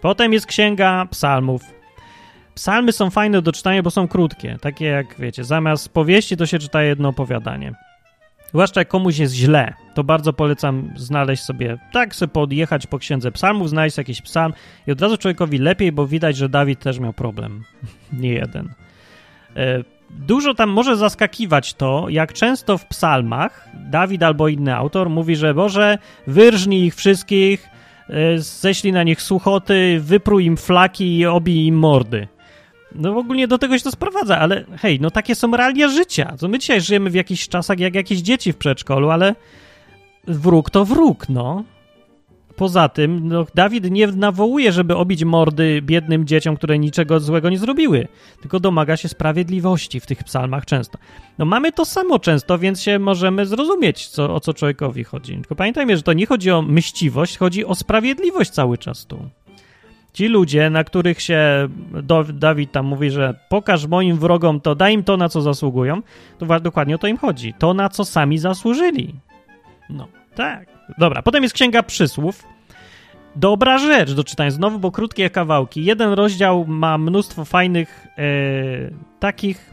Potem jest księga psalmów, Psalmy są fajne do czytania, bo są krótkie. Takie jak, wiecie, zamiast powieści to się czyta jedno opowiadanie. Zwłaszcza jak komuś jest źle, to bardzo polecam znaleźć sobie, tak sobie podjechać po księdze psalmów, znaleźć jakiś psalm i od razu człowiekowi lepiej, bo widać, że Dawid też miał problem. (laughs) Nie jeden. E, dużo tam może zaskakiwać to, jak często w psalmach Dawid albo inny autor mówi, że Boże, wyrżnij ich wszystkich, e, ześlij na nich suchoty, wyprój im flaki i obij im mordy. No w ogóle do tego się to sprowadza, ale hej, no takie są realia życia. To my dzisiaj żyjemy w jakichś czasach jak jakieś dzieci w przedszkolu, ale wróg to wróg, no. Poza tym, no, Dawid nie nawołuje, żeby obić mordy biednym dzieciom, które niczego złego nie zrobiły, tylko domaga się sprawiedliwości w tych psalmach często. No mamy to samo często, więc się możemy zrozumieć, co, o co człowiekowi chodzi. Tylko pamiętajmy, że to nie chodzi o myśliwość, chodzi o sprawiedliwość cały czas tu. Ci ludzie, na których się Dawid tam mówi, że pokaż moim wrogom to, daj im to, na co zasługują, to dokładnie o to im chodzi. To, na co sami zasłużyli. No, tak. Dobra, potem jest Księga Przysłów. Dobra rzecz do czytania znowu, bo krótkie kawałki. Jeden rozdział ma mnóstwo fajnych e, takich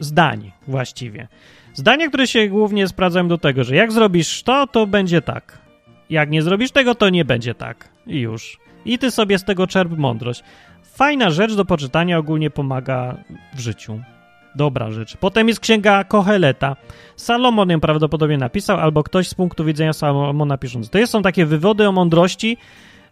zdań właściwie. Zdania, które się głównie sprawdzają do tego, że jak zrobisz to, to będzie tak. Jak nie zrobisz tego, to nie będzie tak. I już i ty sobie z tego czerp mądrość. Fajna rzecz do poczytania, ogólnie pomaga w życiu. Dobra rzecz. Potem jest księga Koheleta. Salomon ją prawdopodobnie napisał, albo ktoś z punktu widzenia Salomona pisząc. To są takie wywody o mądrości,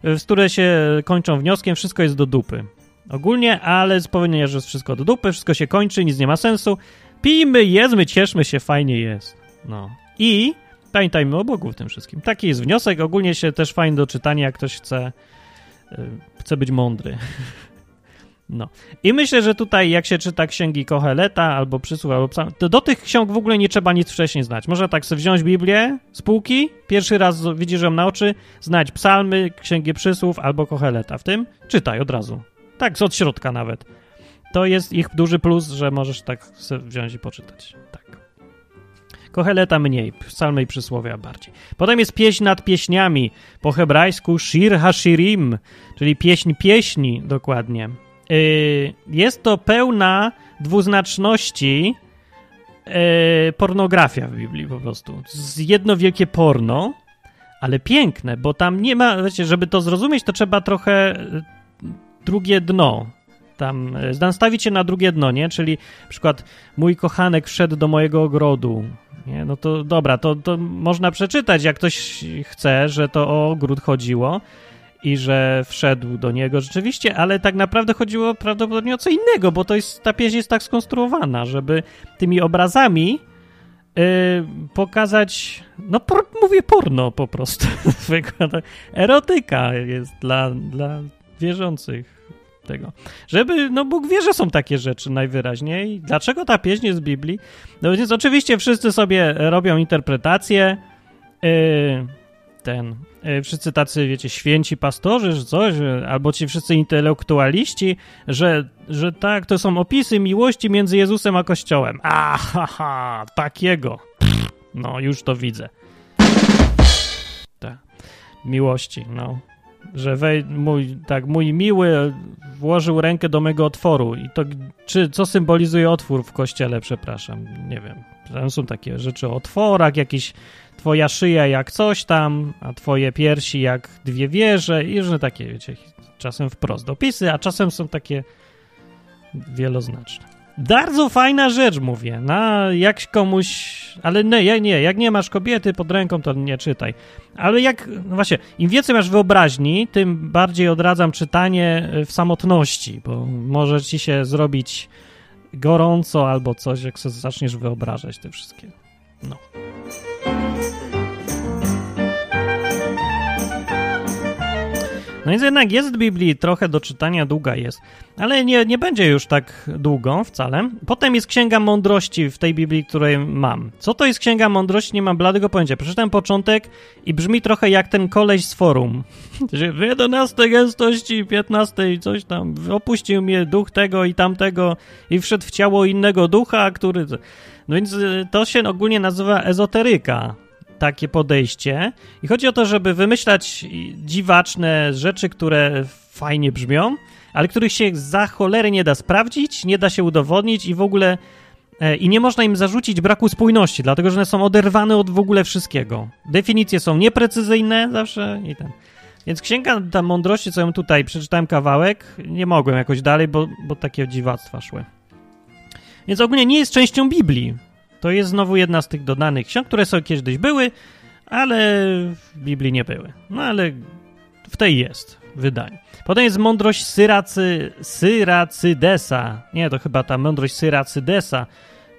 z które się kończą wnioskiem, wszystko jest do dupy. Ogólnie, ale z powiedzenia, że jest wszystko do dupy, wszystko się kończy, nic nie ma sensu. Pijmy, jedzmy, cieszmy się, fajnie jest. No. I pamiętajmy o Bogu w tym wszystkim. Taki jest wniosek. Ogólnie się też fajnie do czytania, jak ktoś chce chcę być mądry. (laughs) No. I myślę, że tutaj jak się czyta księgi Koheleta albo przysług, albo psa, to do tych ksiąg w ogóle nie trzeba nic wcześniej znać. Można tak sobie wziąć Biblię z półki, pierwszy raz widzisz ją na oczy, znać psalmy, księgi przysłów albo Koheleta. W tym czytaj od razu. Tak, z od środka nawet. To jest ich duży plus, że możesz tak wziąć i poczytać. Tak. Koheleta mniej, psalmy i przysłowia bardziej. Potem jest pieśń nad pieśniami, po hebrajsku shir hashirim, czyli pieśń pieśni dokładnie. Y, jest to pełna dwuznaczności y, pornografia w Biblii po prostu. Jedno wielkie porno, ale piękne, bo tam nie ma, wiecie, żeby to zrozumieć, to trzeba trochę y, drugie dno tam nastawić się na drugie dno, nie? Czyli na przykład mój kochanek wszedł do mojego ogrodu, nie? No to dobra, to, to można przeczytać, jak ktoś chce, że to o ogród chodziło i że wszedł do niego rzeczywiście, ale tak naprawdę chodziło prawdopodobnie o co innego, bo to jest, ta pieśń jest tak skonstruowana, żeby tymi obrazami pokazać, no por, mówię porno po prostu. (laughs) Erotyka jest dla, dla wierzących tego. Żeby, no Bóg wie, że są takie rzeczy najwyraźniej. Dlaczego ta pieśń jest z Biblii? No więc oczywiście wszyscy sobie robią interpretację. Yy, ten, yy, wszyscy tacy, wiecie, święci pastorzy, że coś, albo ci wszyscy intelektualiści, że, że tak, to są opisy miłości między Jezusem a Kościołem. Aha, takiego. No, już to widzę. Tak. Miłości, no że wej, mój, tak, mój miły włożył rękę do mego otworu i to, czy, co symbolizuje otwór w kościele, przepraszam, nie wiem, tam są takie rzeczy o otworach, jakiś twoja szyja jak coś tam, a twoje piersi jak dwie wieże i różne takie, wiecie, czasem wprost opisy, a czasem są takie wieloznaczne. Bardzo fajna rzecz, mówię. Na jak komuś. Ale nie, nie, jak nie masz kobiety pod ręką, to nie czytaj. Ale jak. No właśnie, im więcej masz wyobraźni, tym bardziej odradzam czytanie w samotności, bo może ci się zrobić gorąco albo coś, jak sobie zaczniesz wyobrażać te wszystkie. No. No więc jednak jest w Biblii trochę do czytania, długa jest, ale nie, nie będzie już tak długo wcale. Potem jest Księga Mądrości w tej Biblii, której mam. Co to jest Księga Mądrości? Nie mam bladego pojęcia. Przeczytałem początek i brzmi trochę jak ten koleś z forum. (laughs) W 11 gęstości, 15 coś tam, opuścił mnie duch tego i tamtego i wszedł w ciało innego ducha, który... No więc y, to się ogólnie nazywa ezoteryka takie podejście. I chodzi o to, żeby wymyślać dziwaczne rzeczy, które fajnie brzmią, ale których się za cholery nie da sprawdzić, nie da się udowodnić i w ogóle e, i nie można im zarzucić braku spójności, dlatego że one są oderwane od w ogóle wszystkiego. Definicje są nieprecyzyjne zawsze i ten. Więc księga ta mądrości, co ją tutaj przeczytałem kawałek, nie mogłem jakoś dalej, bo, bo takie dziwactwa szły. Więc ogólnie nie jest częścią Biblii. To jest znowu jedna z tych dodanych ksiąg, które są kiedyś były, ale w Biblii nie były. No ale w tej jest wydanie. Potem jest mądrość Syracy, Syracydesa. Nie, to chyba ta mądrość Syracydesa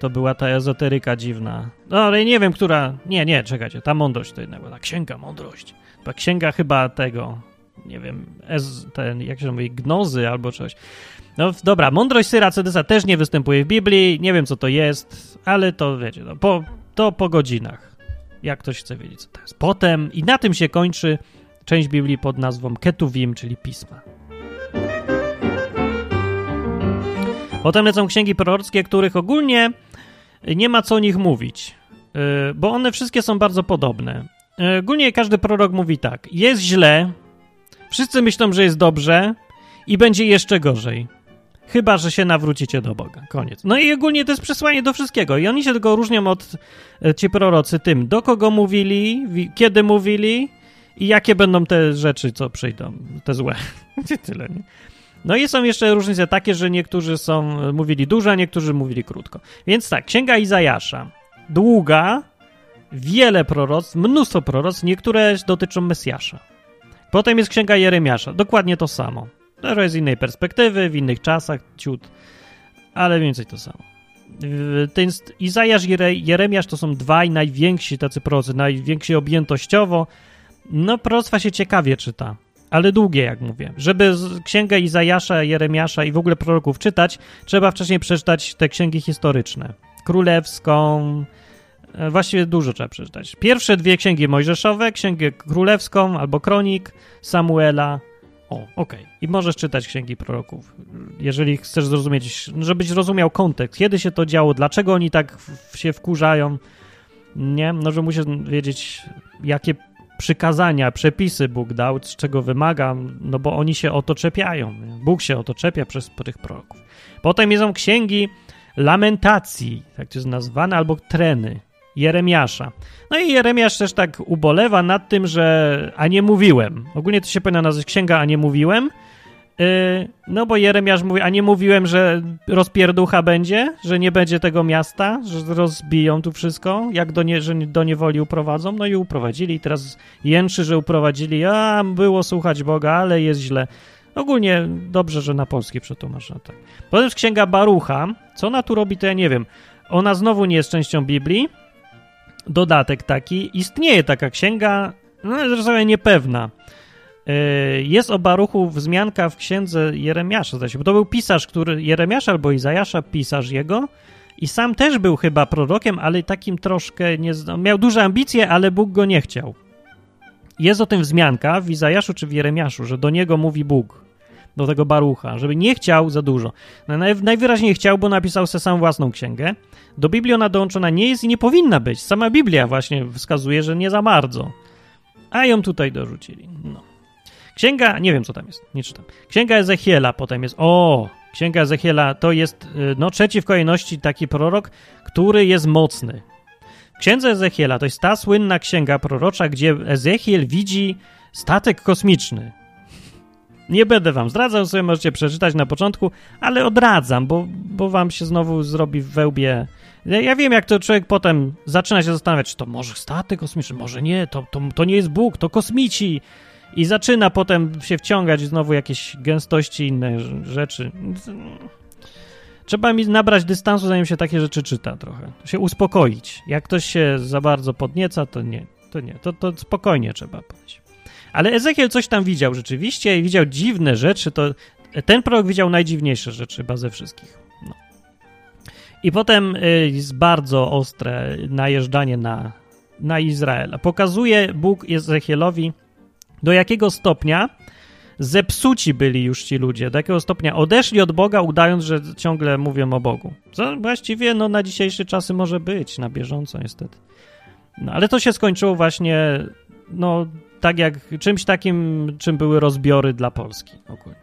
to była ta ezoteryka dziwna. No ale nie wiem, która... Nie, nie, czekajcie, ta mądrość to jednak była ta księga mądrość. Ta księga chyba tego, nie wiem, ez, ten, jak się mówi, gnozy albo coś. No dobra, mądrość Syracydesa też nie występuje w Biblii, nie wiem co to jest, ale to wiecie, no, po, to po godzinach, jak ktoś chce wiedzieć co to jest. Potem, i na tym się kończy część Biblii pod nazwą Ketuvim, czyli Pisma. Potem lecą księgi prorockie, których ogólnie nie ma co o nich mówić, y, bo one wszystkie są bardzo podobne. Y, ogólnie każdy prorok mówi tak: jest źle, wszyscy myślą, że jest dobrze i będzie jeszcze gorzej. Chyba, że się nawrócicie do Boga. Koniec. No i ogólnie to jest przesłanie do wszystkiego. I oni się tylko różnią od e, ci prorocy tym, do kogo mówili, kiedy mówili i jakie będą te rzeczy, co przyjdą, te złe. (laughs) Tyle, nie? No i są jeszcze różnice takie, że niektórzy są, e, mówili dużo, a niektórzy mówili krótko. Więc tak, Księga Izajasza. Długa, wiele proroc, mnóstwo proroc, niektóre dotyczą Mesjasza. Potem jest Księga Jeremiasza. Dokładnie to samo. Trochę z innej perspektywy, w innych czasach, ciut, ale mniej więcej to samo. Ten Izajasz i Jeremiasz to są dwaj najwięksi tacy prorocy, najwięksi objętościowo. No, proroctwa się ciekawie czyta, ale długie, jak mówię. Żeby księgę Izajasza, Jeremiasza i w ogóle proroków czytać, trzeba wcześniej przeczytać te księgi historyczne. Królewską, właściwie dużo trzeba przeczytać. Pierwsze dwie księgi mojżeszowe, księgę królewską albo kronik Samuela, o, okej. Okay. I możesz czytać księgi proroków, jeżeli chcesz zrozumieć, żebyś zrozumiał kontekst, kiedy się to działo, dlaczego oni tak się wkurzają, nie? No, że musisz wiedzieć, jakie przykazania, przepisy Bóg dał, z czego wymaga, no bo oni się o to czepiają. Nie? Bóg się o to czepia przez tych proroków. Potem są księgi lamentacji, tak to jest nazwane, albo treny. Jeremiasza. No i Jeremiasz też tak ubolewa nad tym, że a nie mówiłem. Ogólnie to się powinno nazywać księga, a nie mówiłem. Yy, no bo Jeremiasz mówi, a nie mówiłem, że rozpierducha będzie, że nie będzie tego miasta, że rozbiją tu wszystko, jak do, nie, że do niewoli uprowadzą. No i uprowadzili i teraz jęczy, że uprowadzili, a było słuchać Boga, ale jest źle. Ogólnie dobrze, że na polski przetłumaczę. Tak. Potem jest księga Barucha. Co ona tu robi, to ja nie wiem. Ona znowu nie jest częścią Biblii, dodatek taki. Istnieje taka księga, no zresztą niepewna. E, jest o Baruchu wzmianka w księdze Jeremiasza, bo to był pisarz, który, Jeremiasza albo Izajasza, pisarz jego, i sam też był chyba prorokiem, ale takim troszkę nie. Miał duże ambicje, ale Bóg go nie chciał. Jest o tym wzmianka w Izajaszu czy w Jeremiaszu, że do niego mówi Bóg, do tego Barucha, żeby nie chciał za dużo. Najwyraźniej chciał, bo napisał sobie sam własną księgę. Do Biblii ona dołączona nie jest i nie powinna być. Sama Biblia właśnie wskazuje, że nie za bardzo. A ją tutaj dorzucili. No. Księga, nie wiem co tam jest, nie czytam. Księga Ezechiela potem jest. O, Księga Ezechiela to jest y, no, trzeci w kolejności taki prorok, który jest mocny. Księdza Ezechiela to jest ta słynna księga prorocza, gdzie Ezechiel widzi statek kosmiczny. Nie będę wam zdradzał, sobie możecie przeczytać na początku, ale odradzam, bo, bo wam się znowu zrobi w wełbie. Ja wiem, jak to człowiek potem zaczyna się zastanawiać, czy to może statek kosmiczny, może nie, to, to, to nie jest Bóg, to kosmici. I zaczyna potem się wciągać znowu jakieś gęstości inne rzeczy. Trzeba mi nabrać dystansu, zanim się takie rzeczy czyta trochę. Się uspokoić. Jak ktoś się za bardzo podnieca, to nie. To nie. To, to spokojnie trzeba powiedzieć. Ale Ezekiel coś tam widział rzeczywiście i widział dziwne rzeczy. To ten prorok widział najdziwniejsze rzeczy chyba ze wszystkich. No. I potem y, jest bardzo ostre najeżdżanie na, na Izraela. Pokazuje Bóg Ezekielowi, do jakiego stopnia zepsuci byli już ci ludzie, do jakiego stopnia odeszli od Boga, udając, że ciągle mówią o Bogu. Co właściwie no, na dzisiejsze czasy może być, na bieżąco niestety. No, ale to się skończyło właśnie, no, tak jak czymś takim, czym były rozbiory dla Polski ogólnie.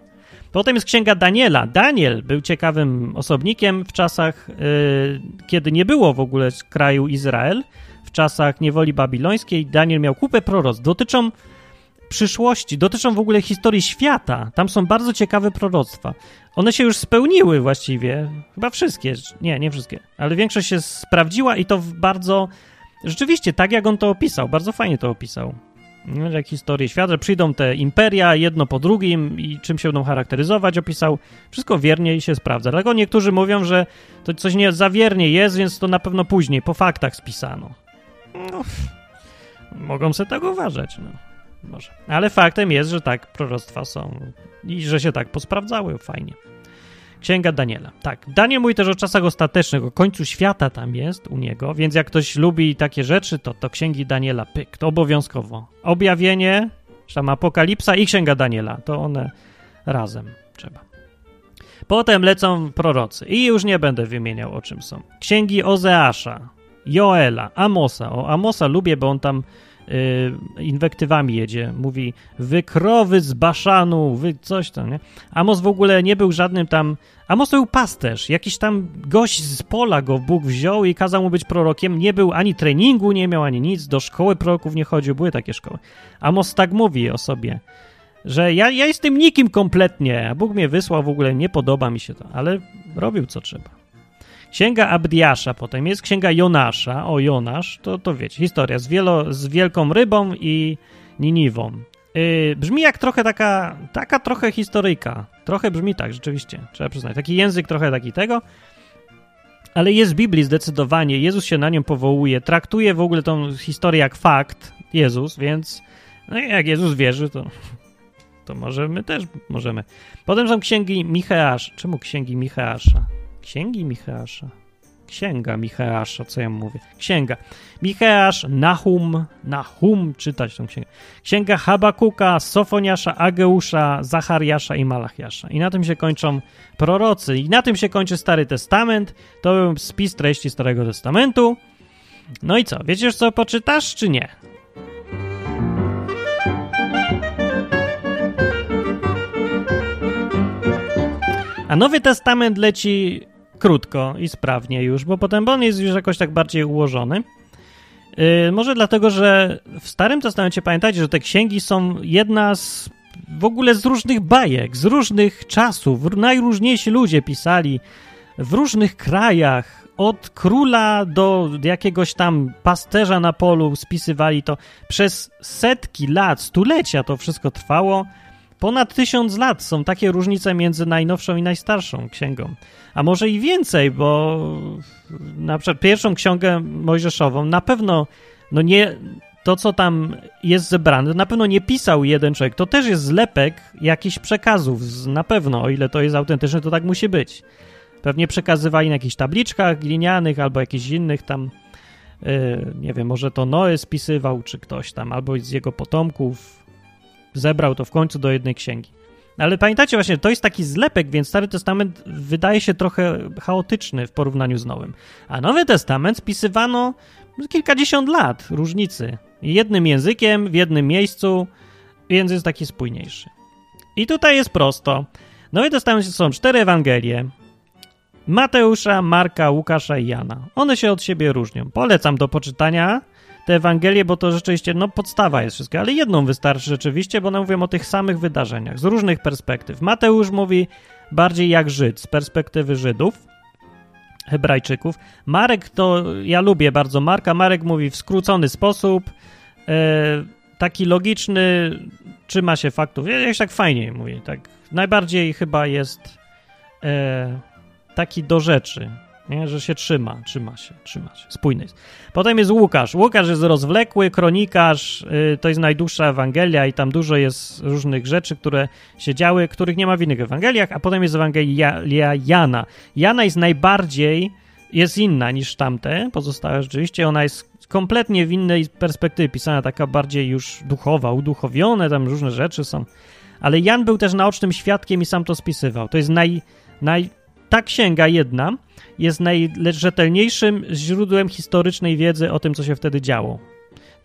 Potem jest księga Daniela. Daniel był ciekawym osobnikiem w czasach, yy, kiedy nie było w ogóle kraju Izrael, w czasach niewoli babilońskiej. Daniel miał kupę proroc. Dotyczą przyszłości, dotyczą w ogóle historii świata. Tam są bardzo ciekawe proroctwa. One się już spełniły właściwie. Chyba wszystkie. Nie, nie wszystkie. Ale większość się sprawdziła i to w bardzo... Rzeczywiście, tak jak on to opisał. Bardzo fajnie to opisał. Jak historię świata, przyjdą te imperia jedno po drugim i czym się będą charakteryzować, opisał. Wszystko wiernie i się sprawdza. Dlatego niektórzy mówią, że to coś nie za wiernie jest, więc to na pewno później, po faktach spisano. No, mogą sobie tak uważać, no. Może. Ale faktem jest, że tak proroctwa są i że się tak posprawdzały fajnie. Księga Daniela. Tak, Daniel mówi też o czasach ostatecznych, o końcu świata tam jest u niego, więc jak ktoś lubi takie rzeczy, to to księgi Daniela, pyk, to obowiązkowo. Objawienie, tam Apokalipsa i księga Daniela, to one razem trzeba. Potem lecą prorocy i już nie będę wymieniał o czym są. Księgi Ozeasza, Joela, Amosa. O Amosa lubię, bo on tam inwektywami jedzie. Mówi, wy krowy z Baszanu, wy coś tam, nie? Amos w ogóle nie był żadnym tam... Amos to był pasterz. Jakiś tam gość z pola go Bóg wziął i kazał mu być prorokiem. Nie był ani treningu, nie miał ani nic. Do szkoły proroków nie chodził. Były takie szkoły. Amos tak mówi o sobie, że ja, ja jestem nikim kompletnie, a Bóg mnie wysłał, w ogóle nie podoba mi się to, ale robił co trzeba. Księga Abdiasza, potem jest księga Jonasza. O, Jonasz, to, to wiecie, historia z, wielo, z wielką rybą i Niniwą. Yy, brzmi jak trochę taka, taka trochę historyjka. Trochę brzmi tak, rzeczywiście, trzeba przyznać. Taki język trochę taki tego, ale jest w Biblii zdecydowanie. Jezus się na nią powołuje, traktuje w ogóle tą historię jak fakt, Jezus, więc no jak Jezus wierzy, to, to może my też możemy. Potem są księgi Micheasza. Czemu księgi Micheasza? Księgi Micheasza. Księga Micheasza, co ja mówię? Księga. Micheasz, Nahum, Nahum, czytać tą księgę. Księga Habakuka, Sofoniasza, Ageusza, Zachariasza i Malachiasza. I na tym się kończą prorocy. I na tym się kończy Stary Testament. To był spis treści Starego Testamentu. No i co? Wiecie już co poczytasz, czy nie? A Nowy Testament leci krótko i sprawnie już, bo potem on jest już jakoś tak bardziej ułożony. Yy, może dlatego, że w Starym Testamencie pamiętajcie, że te księgi są jedna z w ogóle z różnych bajek, z różnych czasów. Najróżniejsi ludzie pisali w różnych krajach, od króla do jakiegoś tam pasterza na polu spisywali to. Przez setki lat, stulecia to wszystko trwało ponad tysiąc lat są takie różnice między najnowszą i najstarszą księgą. A może i więcej, bo na przykład pierwszą księgę mojżeszową na pewno no nie to, co tam jest zebrane, na pewno nie pisał jeden człowiek. To też jest zlepek jakichś przekazów, na pewno, o ile to jest autentyczne, to tak musi być. Pewnie przekazywali na jakichś tabliczkach glinianych albo jakichś innych tam, yy, nie wiem, może to Noe spisywał, czy ktoś tam, albo z jego potomków zebrał to w końcu do jednej księgi. Ale pamiętacie właśnie, to jest taki zlepek, więc Stary Testament wydaje się trochę chaotyczny w porównaniu z Nowym. A Nowy Testament spisywano kilkadziesiąt lat różnicy. Jednym językiem, w jednym miejscu, więc jest taki spójniejszy. I tutaj jest prosto. Nowy Testament są cztery Ewangelie. Mateusza, Marka, Łukasza i Jana. One się od siebie różnią. Polecam do poczytania te Ewangelie, bo to rzeczywiście, no podstawa jest wszystko, ale jedną wystarczy rzeczywiście, bo one mówią o tych samych wydarzeniach z różnych perspektyw. Mateusz mówi bardziej jak Żyd, z perspektywy Żydów, Hebrajczyków. Marek to, ja lubię bardzo Marka, Marek mówi w skrócony sposób, e, taki logiczny, trzyma się faktów, jakoś tak fajnie mówi, tak najbardziej chyba jest e, taki do rzeczy, nie? że się trzyma, trzyma się, trzyma się, spójny jest. Potem jest Łukasz. Łukasz jest rozwlekły, kronikarz, yy, to jest najdłuższa Ewangelia i tam dużo jest różnych rzeczy, które się działy, których nie ma w innych Ewangeliach, a potem jest Ewangelia Jana. Jana jest najbardziej, jest inna niż tamte pozostałe rzeczywiście, ona jest kompletnie w innej perspektywie pisana, taka bardziej już duchowa, uduchowione, tam różne rzeczy są. Ale Jan był też naocznym świadkiem i sam to spisywał. To jest naj, naj ta księga jedna jest najrzetelniejszym źródłem historycznej wiedzy o tym, co się wtedy działo.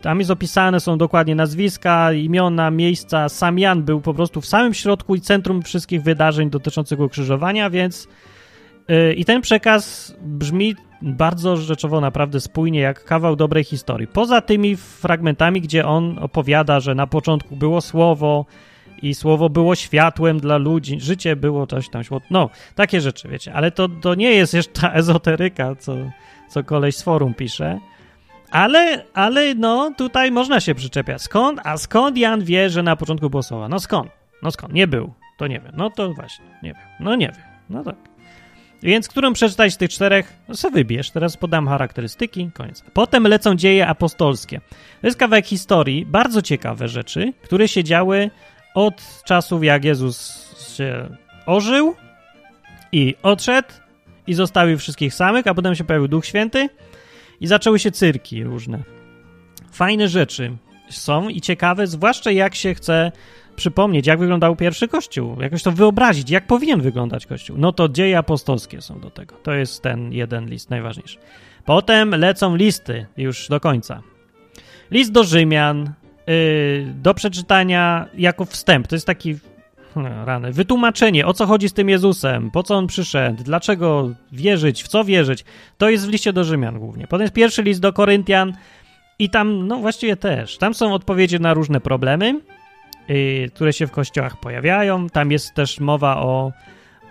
Tam jest opisane są dokładnie nazwiska, imiona, miejsca. Sam Jan był po prostu w samym środku i centrum wszystkich wydarzeń dotyczących ukrzyżowania, więc yy, i ten przekaz brzmi bardzo rzeczowo naprawdę spójnie, jak kawał dobrej historii. Poza tymi fragmentami, gdzie on opowiada, że na początku było słowo, i słowo było światłem dla ludzi, życie było coś tam, no, takie rzeczy, wiecie, ale to, to nie jest jeszcze ta ezoteryka, co, co koleś z forum pisze, ale, ale no, tutaj można się przyczepiać. Skąd? A skąd Jan wie, że na początku było słowa? No skąd? No skąd? Nie był. To nie wiem. No to właśnie, nie wiem. No nie wiem. No tak. Więc którą przeczytać z tych czterech? No sobie wybierz. Teraz podam charakterystyki. Koniec. Potem lecą dzieje apostolskie. To jest kawałek historii, bardzo ciekawe rzeczy, które się działy od czasów, jak Jezus się ożył i odszedł i zostawił wszystkich samych, a potem się pojawił Duch Święty i zaczęły się cyrki różne. Fajne rzeczy są i ciekawe, zwłaszcza jak się chce przypomnieć, jak wyglądał pierwszy kościół, jakoś to wyobrazić, jak powinien wyglądać kościół. No to dzieje apostolskie są do tego. To jest ten jeden list najważniejszy. Potem lecą listy już do końca. List do Rzymian, do przeczytania jako wstęp. To jest taki no, rany, wytłumaczenie, o co chodzi z tym Jezusem, po co on przyszedł, dlaczego wierzyć, w co wierzyć. To jest w liście do Rzymian głównie. Potem jest pierwszy list do Koryntian i tam, no właściwie też, tam są odpowiedzi na różne problemy, yy, które się w kościołach pojawiają. Tam jest też mowa o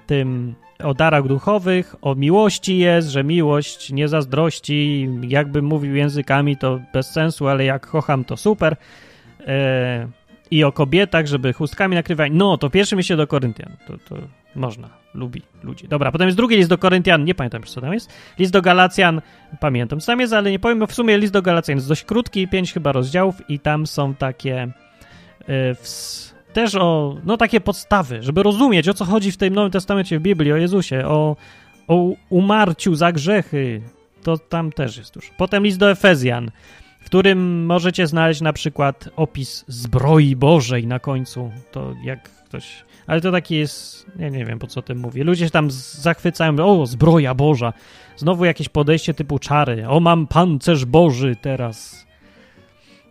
tym, o darach duchowych, o miłości jest, że miłość nie zazdrości, jakbym mówił językami to bez sensu, ale jak kocham to super e, i o kobietach, żeby chustkami nakrywać. No, to pierwszy mi się do Koryntian. To, to można, lubi ludzi. Dobra, potem jest drugi list do Koryntian, nie pamiętam już co tam jest. List do Galacjan, pamiętam co tam jest, ale nie powiem, bo w sumie list do Galacjan jest dość krótki, pięć chyba rozdziałów i tam są takie e, też o, no takie podstawy, żeby rozumieć o co chodzi w tym Nowym Testamencie, w Biblii, o Jezusie, o, o umarciu za grzechy. To tam też jest dużo. Potem list do Efezjan w którym możecie znaleźć na przykład opis zbroi Bożej na końcu. To jak ktoś. Ale to taki jest. Ja nie wiem po co tym mówię. Ludzie się tam zachwycają. O, zbroja Boża. Znowu jakieś podejście typu czary. O, mam pancerz Boży teraz.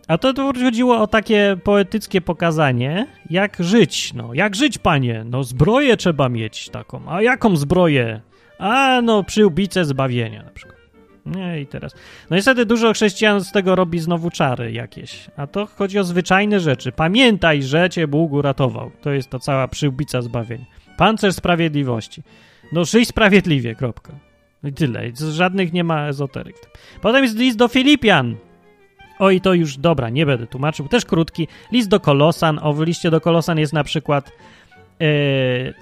A to, to chodziło o takie poetyckie pokazanie, jak żyć. No, jak żyć, panie? No, zbroję trzeba mieć taką. A jaką zbroję? A, no, przyłbicę zbawienia na przykład. Nie, i teraz. No niestety dużo chrześcijan z tego robi znowu czary jakieś. A to chodzi o zwyczajne rzeczy. Pamiętaj, że cię Bóg uratował. To jest ta cała przyłbica zbawienia. Pancerz sprawiedliwości. No żyj sprawiedliwie, kropka. I tyle. Żadnych nie ma ezoteryk. Potem jest list do Filipian. O i to już, dobra, nie będę tłumaczył, też krótki. List do Kolosan, o w liście do Kolosan jest na przykład yy,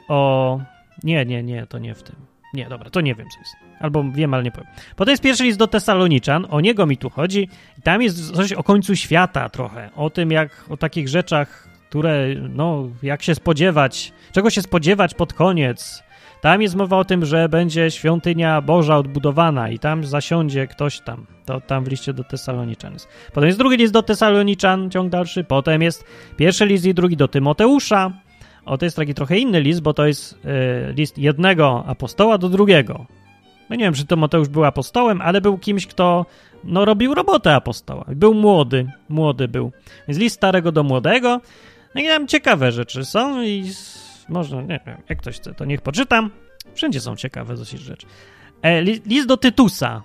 o... Nie, nie, nie, to nie w tym. Nie, dobra, to nie wiem, co jest. Albo wiem, ale nie powiem. Potem jest pierwszy list do Tesaloniczan, o niego mi tu chodzi. I tam jest coś o końcu świata trochę, o tym, jak o takich rzeczach, które, no, jak się spodziewać, czego się spodziewać pod koniec. Tam jest mowa o tym, że będzie świątynia Boża odbudowana i tam zasiądzie ktoś tam. To tam w liście do Tesaloniczan jest. Potem jest drugi list do Tesaloniczan, ciąg dalszy. Potem jest pierwszy list i drugi do Tymoteusza. O, to jest taki trochę inny list, bo to jest y, list jednego apostoła do drugiego. No nie wiem, czy Tymoteusz był apostołem, ale był kimś, kto no, robił robotę apostoła. Był młody, młody był. Więc list starego do młodego. No i tam ciekawe rzeczy są i można, nie wiem, jak ktoś chce, to niech poczytam. Wszędzie są ciekawe dosyć rzeczy. E, list do Tytusa.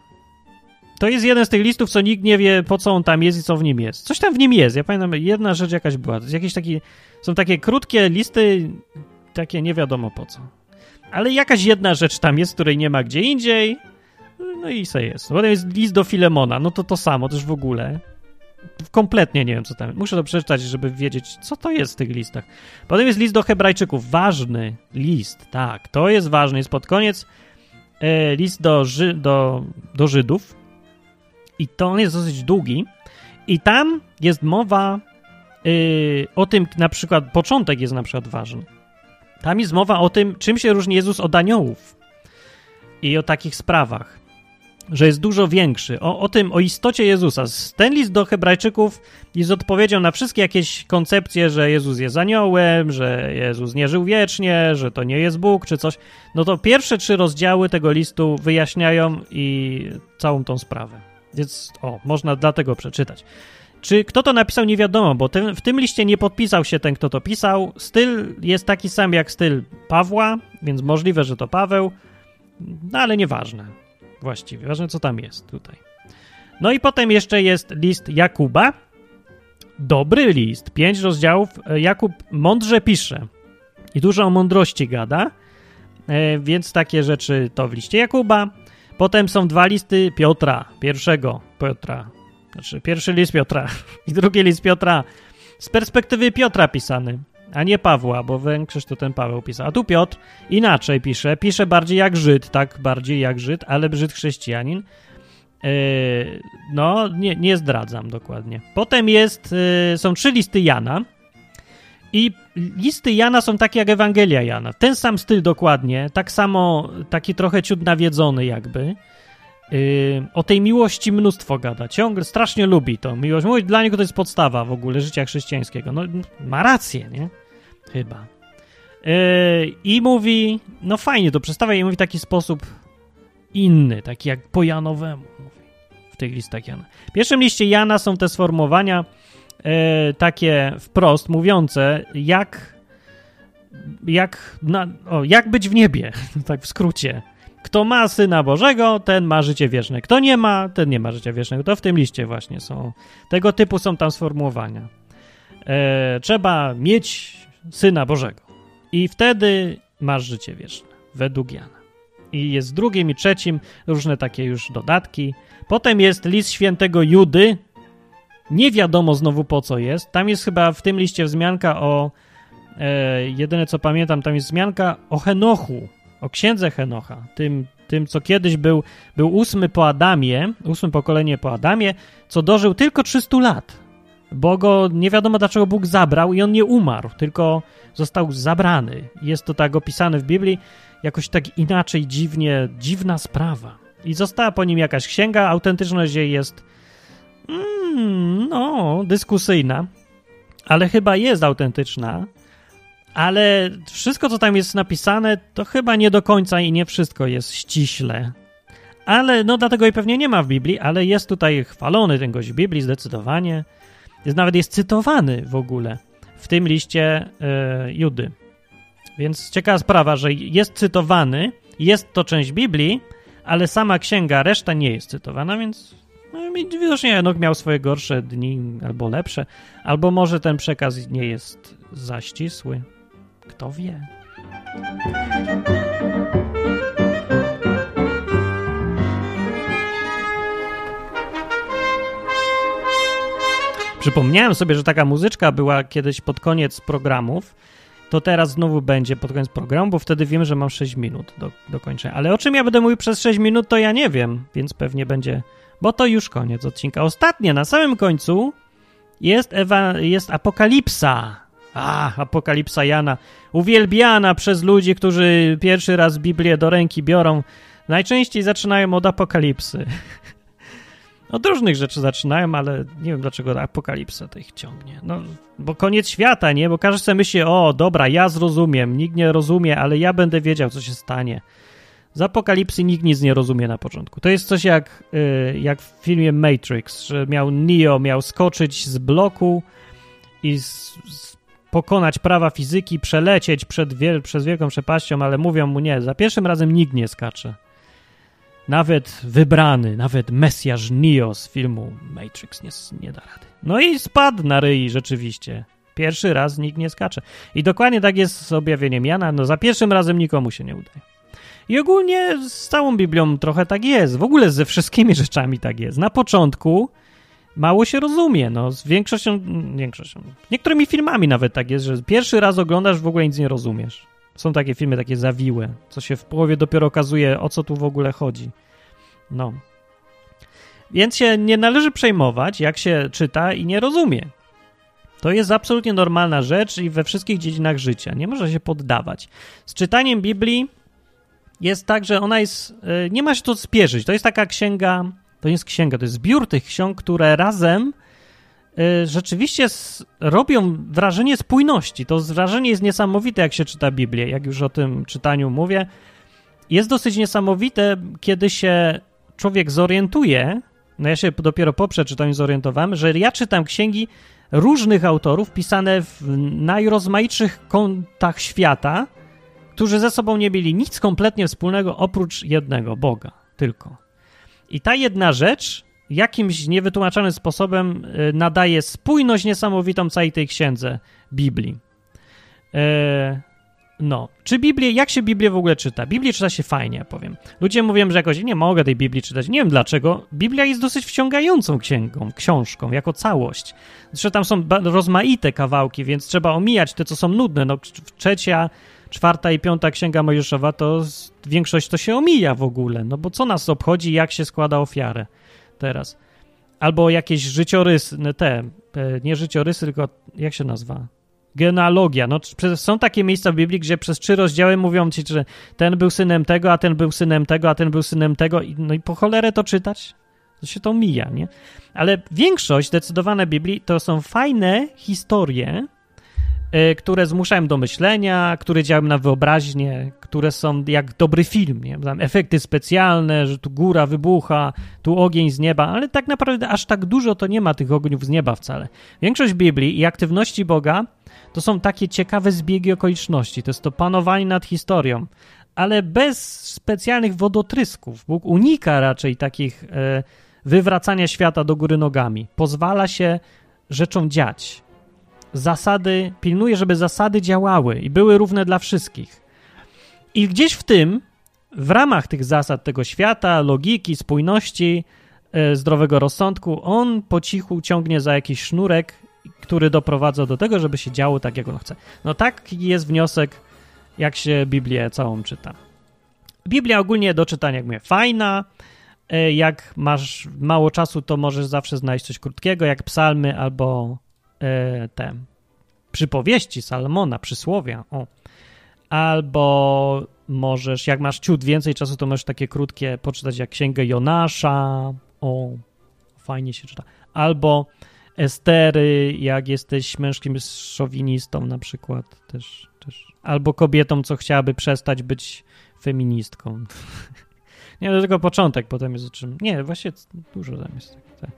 To jest jeden z tych listów, co nikt nie wie, po co on tam jest i co w nim jest. Coś tam w nim jest. Ja pamiętam, jedna rzecz jakaś była. To jest jakiś taki, są takie krótkie listy, takie nie wiadomo po co. Ale jakaś jedna rzecz tam jest, której nie ma gdzie indziej. No i se jest. Potem jest list do Filemona. No to to samo też w ogóle. Kompletnie nie wiem, co tam. Muszę to przeczytać, żeby wiedzieć, co to jest w tych listach. Potem jest list do Hebrajczyków. Ważny list, tak. To jest ważny. Jest pod koniec e, list do, Ży do, do Żydów. I to on jest dosyć długi. I tam jest mowa yy, o tym, na przykład, początek jest na przykład ważny. Tam jest mowa o tym, czym się różni Jezus od aniołów. I o takich sprawach że jest dużo większy. O, o tym, o istocie Jezusa. Ten list do Hebrajczyków jest odpowiedzią na wszystkie jakieś koncepcje, że Jezus jest aniołem, że Jezus nie żył wiecznie, że to nie jest Bóg, czy coś. No to pierwsze trzy rozdziały tego listu wyjaśniają i całą tą sprawę. Więc, o, można dlatego przeczytać. Czy kto to napisał, nie wiadomo, bo ten, w tym liście nie podpisał się ten, kto to pisał. Styl jest taki sam jak styl Pawła, więc możliwe, że to Paweł, no ale nieważne właściwie. Ważne, co tam jest tutaj. No i potem jeszcze jest list Jakuba. Dobry list, pięć rozdziałów. E, Jakub mądrze pisze i dużo o mądrości gada, e, więc takie rzeczy to w liście Jakuba. Potem są dwa listy Piotra, pierwszego Piotra, znaczy pierwszy list Piotra (laughs) i drugi list Piotra z perspektywy Piotra pisany a nie Pawła, bo większość to ten Paweł pisał. A tu Piotr inaczej pisze. Pisze bardziej jak Żyd, tak, bardziej jak Żyd, ale Żyd chrześcijanin. Yy, no, nie, nie zdradzam dokładnie. Potem jest, yy, są trzy listy Jana i listy Jana są takie jak Ewangelia Jana. Ten sam styl dokładnie, tak samo, taki trochę ciut nawiedzony jakby. Yy, o tej miłości mnóstwo gada. Ciągle strasznie lubi to. Miłość, miłość dla niego to jest podstawa w ogóle życia chrześcijańskiego. No, ma rację, nie? Chyba. Yy, I mówi, no fajnie to przedstawia i mówi w taki sposób inny, taki jak po Janowemu mówi w tych listach Jana. W pierwszym liście Jana są te sformułowania yy, takie wprost mówiące, jak jak, na, o, jak być w niebie, (laughs) tak w skrócie. Kto ma Syna Bożego, ten ma życie wieczne. Kto nie ma, ten nie ma życia wiecznego. To w tym liście właśnie są. Tego typu są tam sformułowania. E, trzeba mieć Syna Bożego. I wtedy masz życie wieczne. Według Jana. I jest drugim i trzecim różne takie już dodatki. Potem jest list świętego Judy. Nie wiadomo znowu po co jest. Tam jest chyba w tym liście wzmianka o. E, jedyne co pamiętam, tam jest wzmianka o Henochu o księdze Henocha, tym, tym co kiedyś był, był ósmy po Adamie, ósme pokolenie po Adamie, co dożył tylko 300 lat, bo go nie wiadomo dlaczego Bóg zabrał i on nie umarł, tylko został zabrany. Jest to tak opisane w Biblii, jakoś tak inaczej, dziwnie, dziwna sprawa. I została po nim jakaś księga, autentyczność jej jest mm, no, dyskusyjna, ale chyba jest autentyczna, ale wszystko, co tam jest napisane, to chyba nie do końca i nie wszystko jest ściśle. Ale, no dlatego i pewnie nie ma w Biblii, ale jest tutaj chwalony ten gość w Biblii zdecydowanie. Jest, nawet jest cytowany w ogóle w tym liście y, Judy. Więc ciekawa sprawa, że jest cytowany, jest to część Biblii, ale sama księga, reszta nie jest cytowana, więc no, widocznie Enok miał swoje gorsze dni albo lepsze, albo może ten przekaz nie jest za ścisły. Kto wie? Przypomniałem sobie, że taka muzyczka była kiedyś pod koniec programów, to teraz znowu będzie pod koniec programu, bo wtedy wiem, że mam 6 minut do, do kończenia. Ale o czym ja będę mówił przez 6 minut, to ja nie wiem, więc pewnie będzie, bo to już koniec odcinka. Ostatnie, na samym końcu jest, Ewa, jest Apokalipsa. A, Apokalipsa Jana, uwielbiana przez ludzi, którzy pierwszy raz Biblię do ręki biorą. Najczęściej zaczynają od Apokalipsy. (laughs) Od różnych rzeczy zaczynają, ale nie wiem dlaczego apokalipsa to ich ciągnie. No, bo koniec świata, nie? Bo każdy sobie myśli, o, dobra, ja zrozumiem, nikt nie rozumie, ale ja będę wiedział, co się stanie. Z apokalipsy nikt nic nie rozumie na początku. To jest coś jak, yy, jak w filmie Matrix, że miał Neo, miał skoczyć z bloku i z, z pokonać prawa fizyki, przelecieć przed wiel przez wielką przepaścią, ale mówią mu nie, za pierwszym razem nikt nie skacze. Nawet wybrany, nawet Mesjasz Neo z filmu Matrix nie, nie da rady. No i spadł na ryj rzeczywiście. Pierwszy raz nikt nie skacze. I dokładnie tak jest z objawieniem Jana. No za pierwszym razem nikomu się nie udaje. I ogólnie z całą Biblią trochę tak jest. W ogóle ze wszystkimi rzeczami tak jest. Na początku mało się rozumie. No, z większością, większością, niektórymi filmami nawet tak jest, że pierwszy raz oglądasz, w ogóle nic nie rozumiesz. Są takie filmy, takie zawiłe, co się w połowie dopiero okazuje, o co tu w ogóle chodzi. No. Więc się nie należy przejmować, jak się czyta i nie rozumie. To jest absolutnie normalna rzecz i we wszystkich dziedzinach życia. Nie można się poddawać. Z czytaniem Biblii jest tak, że ona jest. E, nie ma się tu spieszyć. To jest taka księga. To nie jest księga, to jest zbiór tych ksiąg, które razem Y, rzeczywiście robią wrażenie spójności. To wrażenie jest niesamowite, jak się czyta Biblię, jak już o tym czytaniu mówię. Jest dosyć niesamowite, kiedy się człowiek zorientuje, no ja się dopiero po przeczytaniu zorientowałem, że ja czytam księgi różnych autorów pisane w najrozmaitszych kątach świata, którzy ze sobą nie mieli nic kompletnie wspólnego oprócz jednego Boga tylko. I ta jedna rzecz jakimś niewytłumaczonym sposobem e, nadaje spójność niesamowitą całej tej księdze Biblii. E, no, czy Biblię, jak się Biblię w ogóle czyta? Biblię czyta się fajnie, powiem. Ludzie mówią, że jakoś nie mogę tej Biblii czytać. Nie wiem dlaczego. Biblia jest dosyć wciągającą księgą, książką, jako całość. Zresztą tam są rozmaite kawałki, więc trzeba omijać te, co są nudne. No, trzecia, czwarta i piąta księga Mojżeszowa, to większość to się omija w ogóle. No bo co nas obchodzi, jak się składa ofiarę? Teraz. Albo jakieś życiorysy, te, e, nie życiorysy, tylko jak się nazywa? Genealogia. No, są takie miejsca w Biblii, gdzie przez trzy rozdziały mówią ci, że ten był synem tego, a ten był synem tego, a ten był synem tego. No i po cholerę to czytać? To się to mija, nie? Ale większość, zdecydowane Biblii, to są fajne historie, które zmuszają do myślenia, które działają na wyobraźnię, które są jak dobry film, nie? Tam efekty specjalne, że tu góra wybucha, tu ogień z nieba, ale tak naprawdę aż tak dużo to nie ma tych ogniów z nieba wcale. Większość Biblii i aktywności Boga to są takie ciekawe zbiegi okoliczności, to jest to panowanie nad historią, ale bez specjalnych wodotrysków. Bóg unika raczej takich e, wywracania świata do góry nogami. Pozwala się rzeczom dziać zasady, pilnuje, żeby zasady działały i były równe dla wszystkich. I gdzieś w tym, w ramach tych zasad tego świata, logiki, spójności, e, zdrowego rozsądku, on po cichu ciągnie za jakiś sznurek, który doprowadza do tego, żeby się działo tak, jak on chce. No taki jest wniosek, jak się Biblię całą czyta. Biblia ogólnie do czytania, jak mówię, fajna. E, jak masz mało czasu, to możesz zawsze znaleźć coś krótkiego, jak psalmy albo te przypowieści Salmona, przysłowia. O. Albo możesz, jak masz ciut więcej czasu, to możesz takie krótkie poczytać jak Księgę Jonasza. O, fajnie się czyta. Albo Estery, jak jesteś męskim szowinistą na przykład też, też. Albo kobietą, co chciałaby przestać być feministką. (laughs) Nie, to tylko początek, potem jest o czym... Nie, właśnie dużo tam jest. Tak.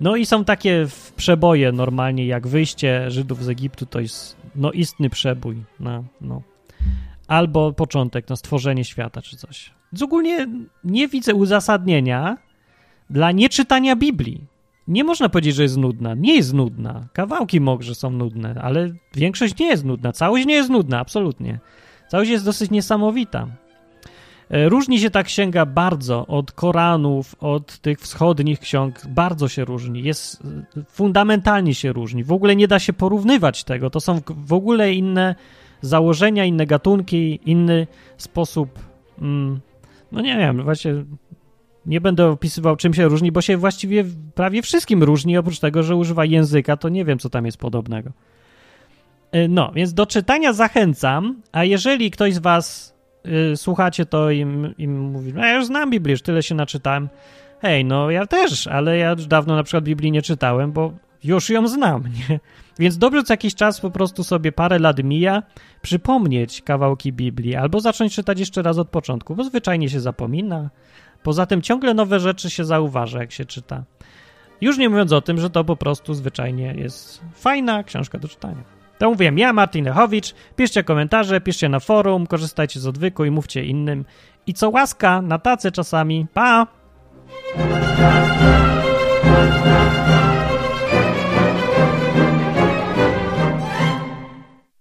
No i są takie przeboje normalnie, jak wyjście Żydów z Egiptu, to jest no istny przebój. No, no. Albo początek, no stworzenie świata czy coś. Więc ogólnie nie widzę uzasadnienia dla nieczytania Biblii. Nie można powiedzieć, że jest nudna. Nie jest nudna. Kawałki może są nudne, ale większość nie jest nudna. Całość nie jest nudna, absolutnie. Całość jest dosyć niesamowita. E, różni się ta księga bardzo od Koranów, od tych wschodnich ksiąg, bardzo się różni. Jest e, fundamentalnie się różni. W ogóle nie da się porównywać tego. To są w ogóle inne założenia, inne gatunki, inny sposób. Mm, no nie wiem, właśnie nie będę opisywał, czym się różni, bo się właściwie prawie wszystkim różni, oprócz tego, że używa języka, to nie wiem, co tam jest podobnego. E, no, więc do czytania zachęcam, a jeżeli ktoś z Was y, słuchacie to im, im no ja już znam Biblię, już tyle się naczytałem. Hej, no ja też, ale ja już dawno na przykład Biblii nie czytałem, bo już ją znam, (laughs) nie? Więc dobrze co jakiś czas po prostu sobie parę lat mija, przypomnieć kawałki Biblii, albo zacząć czytać jeszcze raz od początku, bo zwyczajnie się zapomina. Poza tym ciągle nowe rzeczy się zauważa, jak się czyta. Już nie mówiąc o tym, że to po prostu zwyczajnie jest fajna książka do czytania. To mówiłem ja, Martin Lechowicz. Piszcie komentarze, piszcie na forum, korzystajcie z odwyku i mówcie innym. I co łaska, na tacy czasami. Pa!